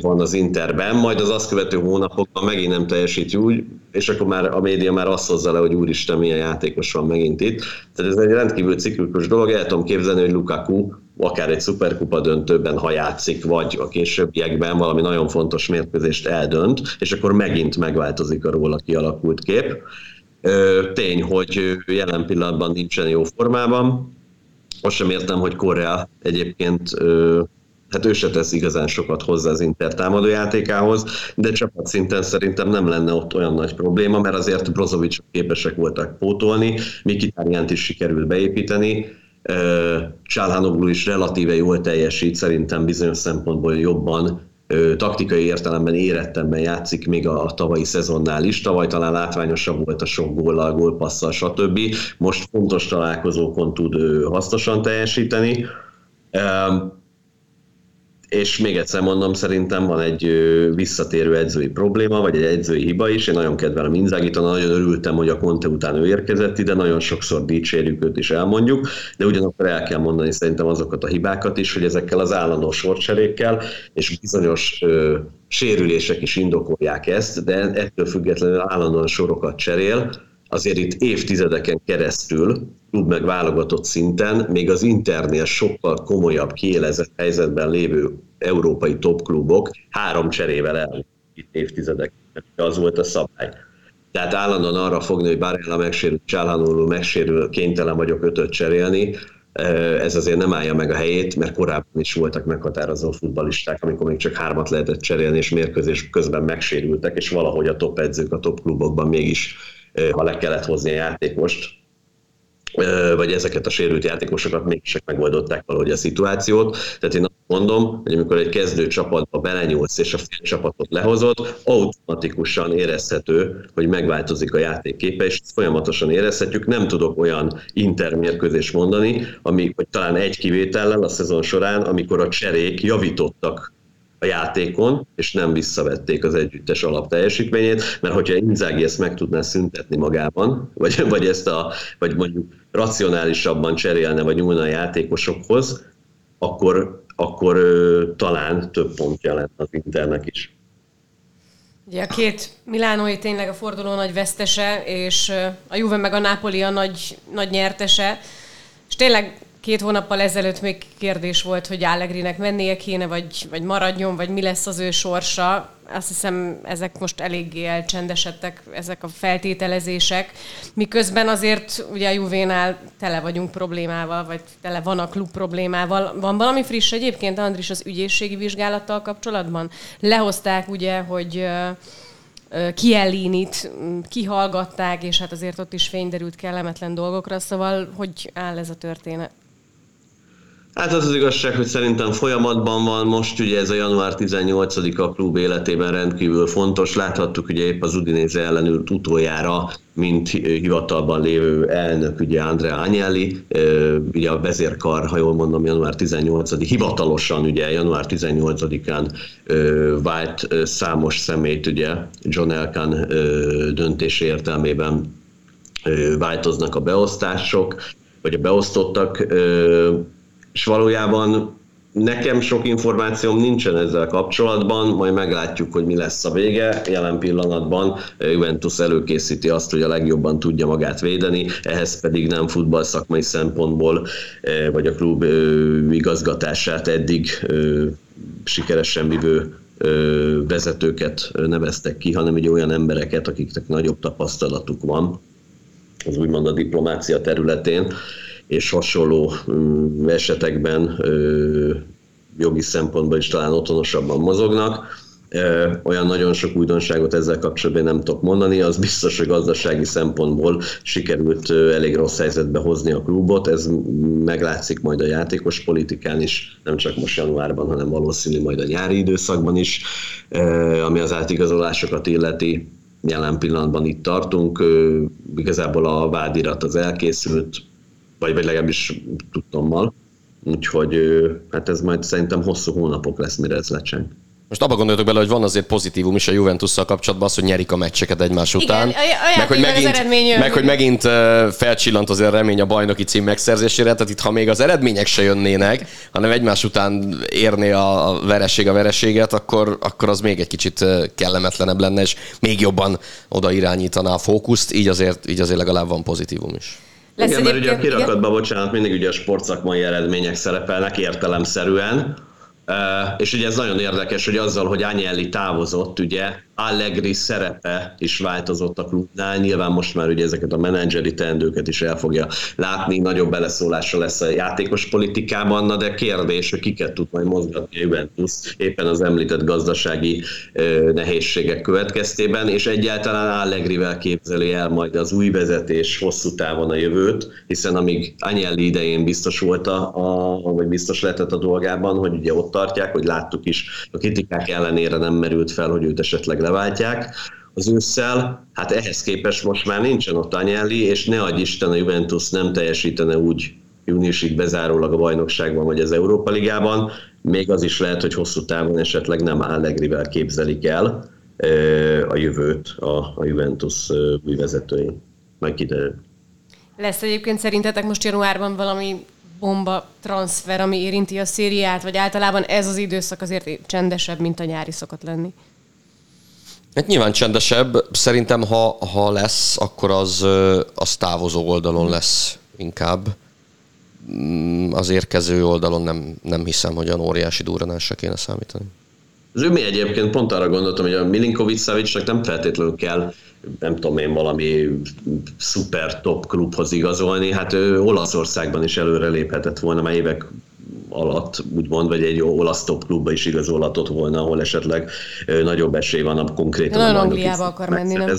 van az Interben, majd az azt követő hónapokban megint nem teljesít úgy, és akkor már a média már azt hozza le, hogy úristen, milyen játékos van megint itt. Tehát ez egy rendkívül ciklikus dolog, el tudom képzelni, hogy Lukaku akár egy szuperkupa döntőben, ha játszik, vagy a későbbiekben valami nagyon fontos mérkőzést eldönt, és akkor megint megváltozik a róla kialakult kép. Tény, hogy jelen pillanatban nincsen jó formában. Azt sem értem, hogy Korea egyébként hát ő se tesz igazán sokat hozzá az Inter támadó játékához, de csapatszinten szerintem nem lenne ott olyan nagy probléma, mert azért Brozovic képesek voltak pótolni, Mikitáriánt is sikerült beépíteni, Csálhánoglu is relatíve jól teljesít, szerintem bizonyos szempontból jobban taktikai értelemben érettemben játszik még a tavalyi szezonnál is. Tavaly talán látványosabb volt a sok góllal, gólpasszal, stb. Most fontos találkozókon tud hasznosan teljesíteni és még egyszer mondom, szerintem van egy visszatérő edzői probléma, vagy egy edzői hiba is. Én nagyon kedvelem Inzagit, nagyon örültem, hogy a Conte után ő érkezett ide, nagyon sokszor dicsérjük őt is elmondjuk, de ugyanakkor el kell mondani szerintem azokat a hibákat is, hogy ezekkel az állandó sorcserékkel és bizonyos ö, sérülések is indokolják ezt, de ettől függetlenül állandóan sorokat cserél, azért itt évtizedeken keresztül, klub meg válogatott szinten, még az Internél sokkal komolyabb, kiélezett helyzetben lévő európai topklubok három cserével el itt évtizedek. Az volt a szabály. Tehát állandóan arra fogni, hogy Barella megsérül, Csálanuló megsérül, kénytelen vagyok ötöt cserélni, ez azért nem állja meg a helyét, mert korábban is voltak meghatározó futbalisták, amikor még csak hármat lehetett cserélni, és mérkőzés közben megsérültek, és valahogy a top edzők a top klubokban mégis ha le kellett hozni a játékost, vagy ezeket a sérült játékosokat mégis megoldották valahogy a szituációt. Tehát én azt mondom, hogy amikor egy kezdő csapatba belenyúlsz és a fél csapatot lehozod, automatikusan érezhető, hogy megváltozik a játékképe, és ezt folyamatosan érezhetjük. Nem tudok olyan intermérkőzést mondani, ami, hogy talán egy kivétellel a szezon során, amikor a cserék javítottak a játékon, és nem visszavették az együttes alapteljesítményét, mert hogyha Inzági ezt meg tudná szüntetni magában, vagy, vagy ezt a, vagy mondjuk racionálisabban cserélne, vagy nyúlna a játékosokhoz, akkor, akkor ö, talán több pontja lenne az Internek is. Ugye a két Milánói tényleg a forduló nagy vesztese, és a Juve meg a Napoli a nagy, nagy nyertese. És tényleg Két hónappal ezelőtt még kérdés volt, hogy Allegrinek mennie kéne, vagy, vagy maradjon, vagy mi lesz az ő sorsa. Azt hiszem, ezek most eléggé elcsendesedtek, ezek a feltételezések. Miközben azért ugye a Juvénál tele vagyunk problémával, vagy tele van a klub problémával. Van valami friss egyébként, Andris, az ügyészségi vizsgálattal kapcsolatban? Lehozták ugye, hogy Kielinit kihallgatták, és hát azért ott is fényderült kellemetlen dolgokra, szóval hogy áll ez a történet? Hát az az igazság, hogy szerintem folyamatban van most, ugye ez a január 18-a klub életében rendkívül fontos. Láthattuk ugye épp az Udinéze ellenült utoljára, mint hivatalban lévő elnök, ugye Andrea Agnelli, ugye a vezérkar, ha jól mondom, január 18 hivatalosan ugye január 18-án vált számos szemét, ugye John Elkan döntése értelmében változnak a beosztások, vagy a beosztottak és valójában nekem sok információm nincsen ezzel kapcsolatban, majd meglátjuk, hogy mi lesz a vége. Jelen pillanatban Juventus előkészíti azt, hogy a legjobban tudja magát védeni, ehhez pedig nem futballszakmai szempontból, eh, vagy a klub eh, igazgatását eddig eh, sikeresen vívő vezetőket neveztek ki, hanem egy olyan embereket, akiknek nagyobb tapasztalatuk van, az úgymond a diplomácia területén, és hasonló mm, esetekben jogi szempontból is talán otthonosabban mozognak olyan nagyon sok újdonságot ezzel kapcsolatban nem tudok mondani, az biztos, hogy gazdasági szempontból sikerült elég rossz helyzetbe hozni a klubot, ez meglátszik majd a játékos politikán is, nem csak most januárban, hanem valószínű majd a nyári időszakban is, ami az átigazolásokat illeti. Jelen pillanatban itt tartunk, igazából a vádirat az elkészült, vagy, vagy legalábbis tudtommal, úgyhogy hát ez majd szerintem hosszú hónapok lesz, mire ez lecseng. Most abba gondoltok bele, hogy van azért pozitívum is a Juventusszal kapcsolatban az, hogy nyerik a meccseket egymás után. Igen, a, a meg, hogy megint, az eredmény meg hogy megint felcsillant azért remény a bajnoki cím megszerzésére, tehát itt ha még az eredmények se jönnének, hanem egymás után érné a vereség a vereséget, akkor, akkor az még egy kicsit kellemetlenebb lenne, és még jobban oda irányítaná a fókuszt, így azért, így azért legalább van pozitívum is. Lesz igen, mert ugye a kirakatban, bocsánat, mindig ugye a sportszakmai eredmények szerepelnek értelemszerűen, és ugye ez nagyon érdekes, hogy azzal, hogy Agnelli távozott, ugye Allegri szerepe is változott a klubnál, nyilván most már ugye ezeket a menedzseri teendőket is el fogja látni, nagyobb beleszólása lesz a játékos politikában, na de kérdés, hogy kiket tud majd mozgatni a Juventus éppen az említett gazdasági nehézségek következtében, és egyáltalán Allegrivel képzeli el majd az új vezetés hosszú távon a jövőt, hiszen amíg Agnelli idején biztos volt a, a vagy biztos lehetett a dolgában, hogy ugye ott tartják, hogy láttuk is, a kritikák ellenére nem merült fel, hogy őt esetleg leváltják az ősszel. Hát ehhez képest most már nincsen ott Anyelli, és ne adj Isten a Juventus nem teljesítene úgy júniusig bezárólag a bajnokságban vagy az Európa Ligában, még az is lehet, hogy hosszú távon esetleg nem Allegrivel képzelik el a jövőt a, a Juventus új vezetői. Majd kiderül. Lesz egyébként szerintetek most januárban valami bomba transfer, ami érinti a szériát, vagy általában ez az időszak azért csendesebb, mint a nyári szokott lenni? Hát nyilván csendesebb. Szerintem, ha, ha lesz, akkor az, az távozó oldalon lesz inkább. Mm, az érkező oldalon nem, nem hiszem, hogy olyan óriási durranásra kéne számítani. Az ő mi egyébként pont arra gondoltam, hogy a Milinkovic Savicnak nem feltétlenül kell nem tudom én, valami szuper top klubhoz igazolni. Hát ő Olaszországban is előre léphetett volna már évek alatt, úgymond, vagy egy olasz top klubba is igazolhatott volna, ahol esetleg nagyobb esély van a konkrétan Nagyon Angliába akar menni, nem?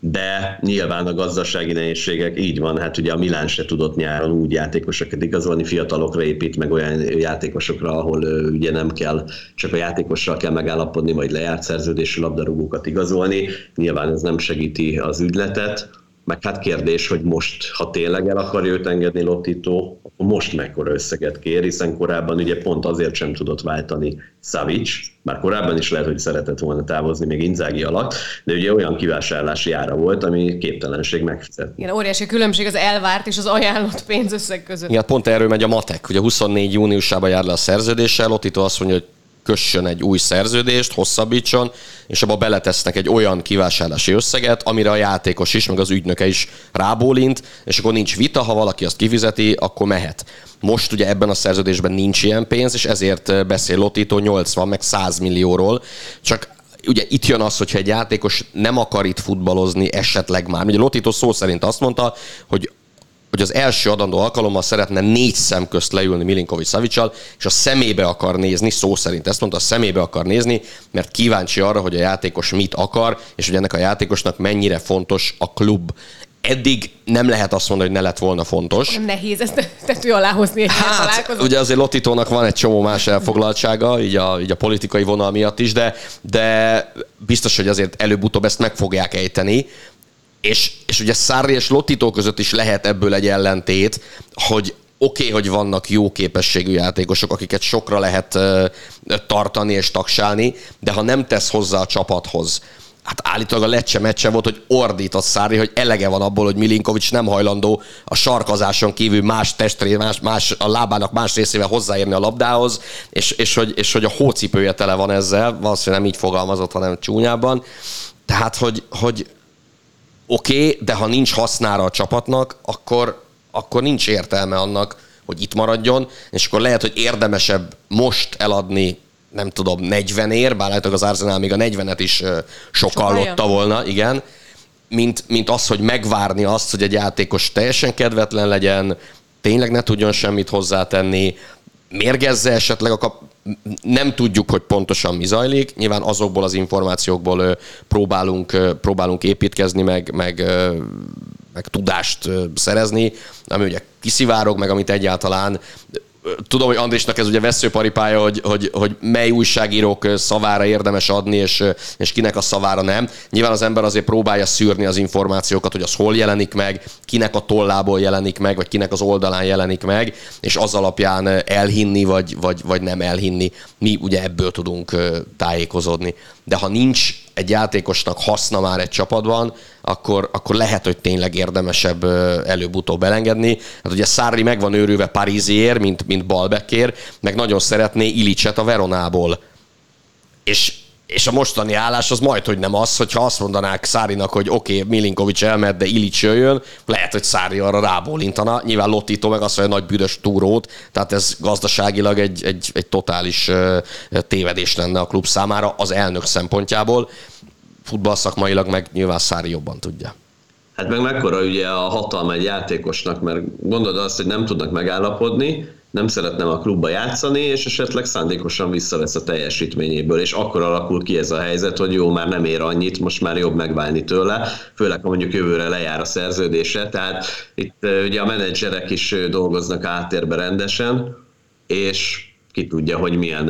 de nyilván a gazdasági nehézségek így van, hát ugye a Milán se tudott nyáron úgy játékosokat igazolni, fiatalokra épít, meg olyan játékosokra, ahol ugye nem kell, csak a játékossal kell megállapodni, vagy lejárt szerződésű labdarúgókat igazolni. Nyilván ez nem segíti az ügyletet, meg hát kérdés, hogy most, ha tényleg el akarja őt engedni Lottito, akkor most mekkora összeget kér, hiszen korábban ugye pont azért sem tudott váltani Savic, már korábban is lehet, hogy szeretett volna távozni még Inzági alatt, de ugye olyan kivásárlási ára volt, ami képtelenség megfizetni. Igen, óriási különbség az elvárt és az ajánlott pénzösszeg között. Igen, pont erről megy a matek. Ugye 24 júniusában jár le a szerződéssel, Lottito azt mondja, hogy kössön egy új szerződést, hosszabbítson, és abba beletesznek egy olyan kivásárlási összeget, amire a játékos is, meg az ügynöke is rábólint, és akkor nincs vita, ha valaki azt kifizeti, akkor mehet. Most ugye ebben a szerződésben nincs ilyen pénz, és ezért beszél Lotito 80 meg 100 millióról, csak ugye itt jön az, hogyha egy játékos nem akar itt futballozni esetleg már. Ugye Lotito szó szerint azt mondta, hogy hogy az első adandó alkalommal szeretne négy szem közt leülni Milinkovic Savicsal, és a szemébe akar nézni, szó szerint ezt mondta, a szemébe akar nézni, mert kíváncsi arra, hogy a játékos mit akar, és hogy ennek a játékosnak mennyire fontos a klub. Eddig nem lehet azt mondani, hogy ne lett volna fontos. Nem nehéz ezt tető alá hozni egy hát, ugye azért Lotitónak van egy csomó más elfoglaltsága, így a, így a politikai vonal miatt is, de, de biztos, hogy azért előbb-utóbb ezt meg fogják ejteni. És, és ugye Sarri és Lottito között is lehet ebből egy ellentét, hogy oké, okay, hogy vannak jó képességű játékosok, akiket sokra lehet tartani és taksálni, de ha nem tesz hozzá a csapathoz, hát állítólag a Lecce meccse volt, hogy ordít a Szári, hogy elege van abból, hogy Milinkovic nem hajlandó a sarkazáson kívül más testré, más, más, a lábának más részével hozzáérni a labdához, és, és, hogy, és hogy a hócipője tele van ezzel, valószínűleg nem így fogalmazott, hanem csúnyában. Tehát, hogy, hogy oké, okay, de ha nincs hasznára a csapatnak, akkor, akkor nincs értelme annak, hogy itt maradjon, és akkor lehet, hogy érdemesebb most eladni nem tudom, 40 ér, bár lehet, az Arsenal még a 40-et is sokallotta volna, igen, mint, mint az, hogy megvárni azt, hogy egy játékos teljesen kedvetlen legyen, tényleg ne tudjon semmit hozzátenni, mérgezze esetleg a kap... Nem tudjuk, hogy pontosan mi zajlik. Nyilván azokból az információkból próbálunk, próbálunk építkezni, meg, meg, meg tudást szerezni, ami ugye kiszivárog, meg amit egyáltalán tudom, hogy Andrisnak ez ugye veszőparipája, hogy, hogy, hogy mely újságírók szavára érdemes adni, és, és kinek a szavára nem. Nyilván az ember azért próbálja szűrni az információkat, hogy az hol jelenik meg, kinek a tollából jelenik meg, vagy kinek az oldalán jelenik meg, és az alapján elhinni, vagy, vagy, vagy nem elhinni. Mi ugye ebből tudunk tájékozódni. De ha nincs egy játékosnak haszna már egy csapatban, akkor, akkor lehet, hogy tényleg érdemesebb előbb-utóbb elengedni. Hát ugye Szárli meg van őrülve Parizér, mint, mint Balbekér, meg nagyon szeretné Ilicset a Veronából. És és a mostani állás az majd, hogy nem az, hogyha azt mondanák Szárinak, hogy oké, okay, Milinkovics elmehet, de Ilic jöjjön, lehet, hogy Szári arra rábólintana. Nyilván Lottito meg azt mondja, nagy büdös túrót, tehát ez gazdaságilag egy, egy, egy totális tévedés lenne a klub számára az elnök szempontjából. Futballszakmailag meg nyilván Szári jobban tudja. Hát meg mekkora ugye a hatalma egy játékosnak, mert gondolod azt, hogy nem tudnak megállapodni, nem szeretne a klubba játszani, és esetleg szándékosan visszavesz a teljesítményéből, és akkor alakul ki ez a helyzet, hogy jó, már nem ér annyit, most már jobb megválni tőle, főleg ha mondjuk jövőre lejár a szerződése, tehát itt ugye a menedzserek is dolgoznak áttérbe rendesen, és ki tudja, hogy milyen,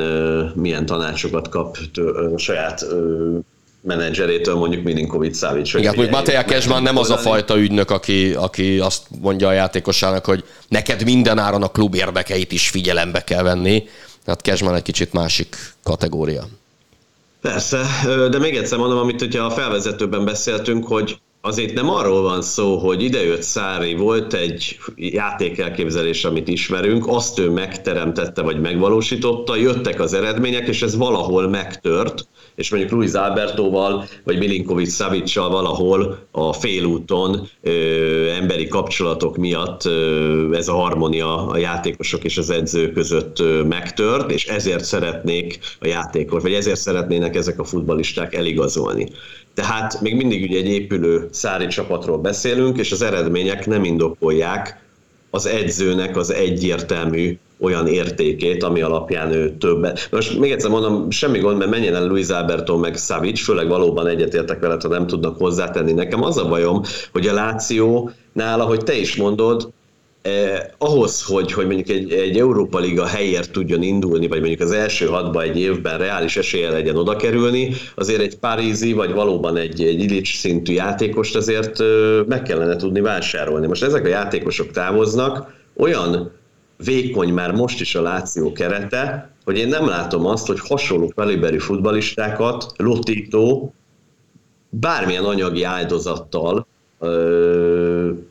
milyen tanácsokat kap a saját menedzserétől mondjuk Milinkovic Szávics. Igen, mondjuk Mateja Kesman nem az a fajta ügynök, aki, aki azt mondja a játékosának, hogy neked mindenáron a klub érdekeit is figyelembe kell venni. Tehát Kesman egy kicsit másik kategória. Persze, de még egyszer mondom, amit hogyha a felvezetőben beszéltünk, hogy azért nem arról van szó, hogy idejött Szári, volt egy játékelképzelés, amit ismerünk, azt ő megteremtette vagy megvalósította, jöttek az eredmények, és ez valahol megtört, és mondjuk Luis Albertoval, vagy Milinkovic Savicsal valahol a félúton ö, emberi kapcsolatok miatt ö, ez a harmonia a játékosok és az edző között ö, megtört, és ezért szeretnék a játékos, vagy ezért szeretnének ezek a futbalisták eligazolni. Tehát még mindig ugye egy épülő szári csapatról beszélünk, és az eredmények nem indokolják az edzőnek az egyértelmű olyan értékét, ami alapján ő többet. Most még egyszer mondom, semmi gond, mert menjen el Luis Alberto meg Savic, főleg valóban egyetértek veled, ha nem tudnak hozzátenni. Nekem az a bajom, hogy a Láció nála, hogy te is mondod, eh, ahhoz, hogy, hogy mondjuk egy, egy Európa Liga helyért tudjon indulni, vagy mondjuk az első hatba egy évben reális esélye legyen oda kerülni, azért egy Párizsi, vagy valóban egy, egy Illich szintű játékost azért meg kellene tudni vásárolni. Most ezek a játékosok távoznak, olyan vékony már most is a Láció kerete, hogy én nem látom azt, hogy hasonló kaliberi futbalistákat Lotito bármilyen anyagi áldozattal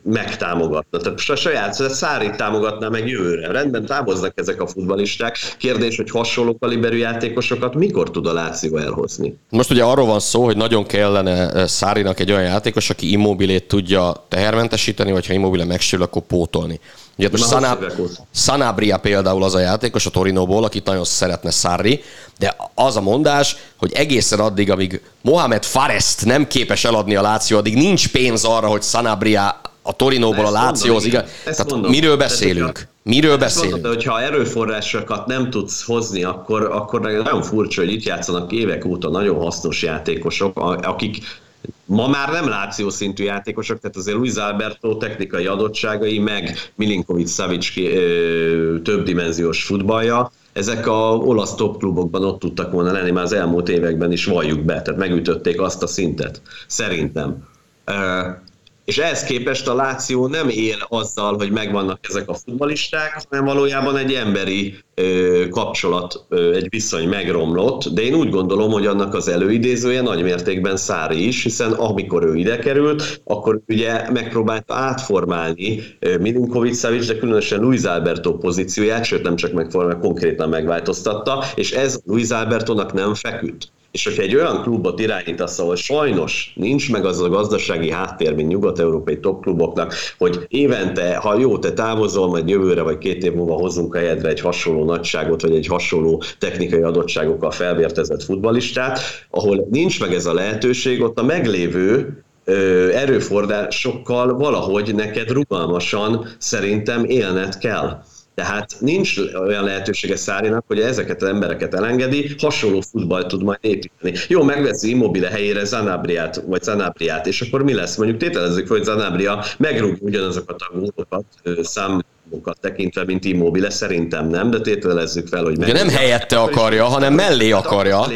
megtámogatna. Tehát a saját Szárit támogatná meg jövőre. Rendben távoznak ezek a futbalisták. Kérdés, hogy hasonló kaliberű játékosokat mikor tud a Láció elhozni? Most ugye arról van szó, hogy nagyon kellene Szárinak egy olyan játékos, aki immobilét tudja tehermentesíteni, vagy ha immobile megsérül, akkor pótolni. Ugye most Sanab- Sanabria például az a játékos a Torinóból, akit nagyon szeretne Sarri, de az a mondás, hogy egészen addig, amíg Mohamed Farest nem képes eladni a Láció, addig nincs pénz arra, hogy Sanabria a Torinóból a Lációhoz, igaz? Tehát mondom. miről beszélünk? Tehát, miről beszélünk? Mondod, hogyha erőforrásokat nem tudsz hozni, akkor, akkor nagyon furcsa, hogy itt játszanak évek óta nagyon hasznos játékosok, akik Ma már nem Láció szintű játékosok, tehát azért Luis Alberto technikai adottságai, meg Milinkovic Savic többdimenziós futballja, ezek a olasz top klubokban ott tudtak volna lenni már az elmúlt években is, valljuk be, tehát megütötték azt a szintet, szerintem. És ehhez képest a Láció nem él azzal, hogy megvannak ezek a futbalisták, hanem valójában egy emberi ö, kapcsolat, ö, egy viszony megromlott, de én úgy gondolom, hogy annak az előidézője nagy mértékben Szári is, hiszen amikor ő ide került, akkor ugye megpróbálta átformálni Milinkovic Savic, de különösen Luis Alberto pozícióját, sőt nem csak megformálni, konkrétan megváltoztatta, és ez Luis Albertonak nem feküdt. És hogyha egy olyan klubot irányítasz, ahol sajnos nincs meg az a gazdasági háttér, mint nyugat-európai topkluboknak, hogy évente, ha jó, te távozol, majd jövőre vagy két év múlva hozunk a helyedre egy hasonló nagyságot, vagy egy hasonló technikai adottságokkal felvértezett futbalistát, ahol nincs meg ez a lehetőség, ott a meglévő erőforrásokkal valahogy neked rugalmasan szerintem élned kell Tehát nincs olyan lehetősége Szárinak, hogy ezeket az embereket elengedi, hasonló futball tud majd építeni. Jó, megveszi Immobile helyére Zanabriát, vagy Zanabriát, és akkor mi lesz? Mondjuk tételezzük, hogy Zanabria megrúgja ugyanazokat a gólokat, számokat tekintve, mint Immobile, szerintem nem, de tételezzük fel, hogy... Ugye nem helyette akarja, hanem mellé akarja.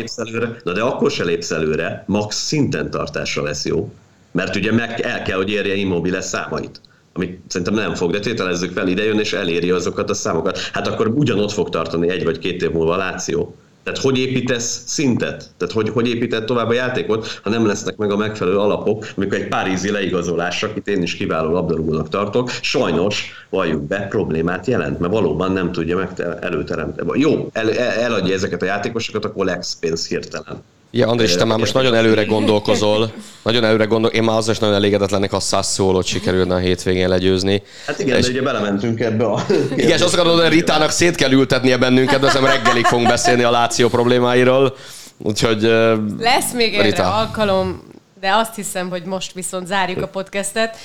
Na de akkor se lépsz előre, max szinten tartásra lesz jó. Mert ugye meg el kell, hogy érje Immobile számait amit szerintem nem fog, de tételezzük fel, ide jön és eléri azokat a számokat. Hát akkor ugyanott fog tartani egy vagy két év múlva a Láció. Tehát hogy építesz szintet? Tehát hogy, hogy épített tovább a játékot, ha nem lesznek meg a megfelelő alapok, amikor egy párizsi leigazolás, akit én is kiváló labdarúgónak tartok, sajnos, valljuk be, problémát jelent, mert valóban nem tudja meg előteremteni. Jó, el, el, eladja ezeket a játékosokat, akkor lesz pénz hirtelen. Ja, Andris, te már most nagyon előre gondolkozol. Nagyon előre gondol. Én már az is nagyon elégedetlenek, ha száz szólót sikerülne a hétvégén legyőzni. Hát igen, és... de ugye belementünk ebbe a... Igen, és azt gondolod, hogy Ritának szét kell ültetnie bennünket, de aztán reggelig fogunk beszélni a Láció problémáiról. Úgyhogy... Lesz még erre alkalom, de azt hiszem, hogy most viszont zárjuk a podcastet.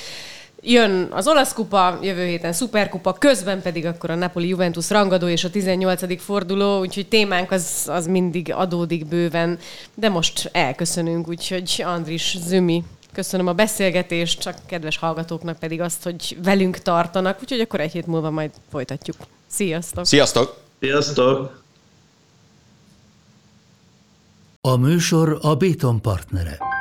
Jön az olasz kupa, jövő héten szuperkupa, közben pedig akkor a Napoli Juventus rangadó és a 18. forduló, úgyhogy témánk az, az mindig adódik bőven, de most elköszönünk, úgyhogy Andris, Zümi, köszönöm a beszélgetést, csak kedves hallgatóknak pedig azt, hogy velünk tartanak, úgyhogy akkor egy hét múlva majd folytatjuk. Sziasztok! Sziasztok! Sziasztok! A műsor a Béton partnere.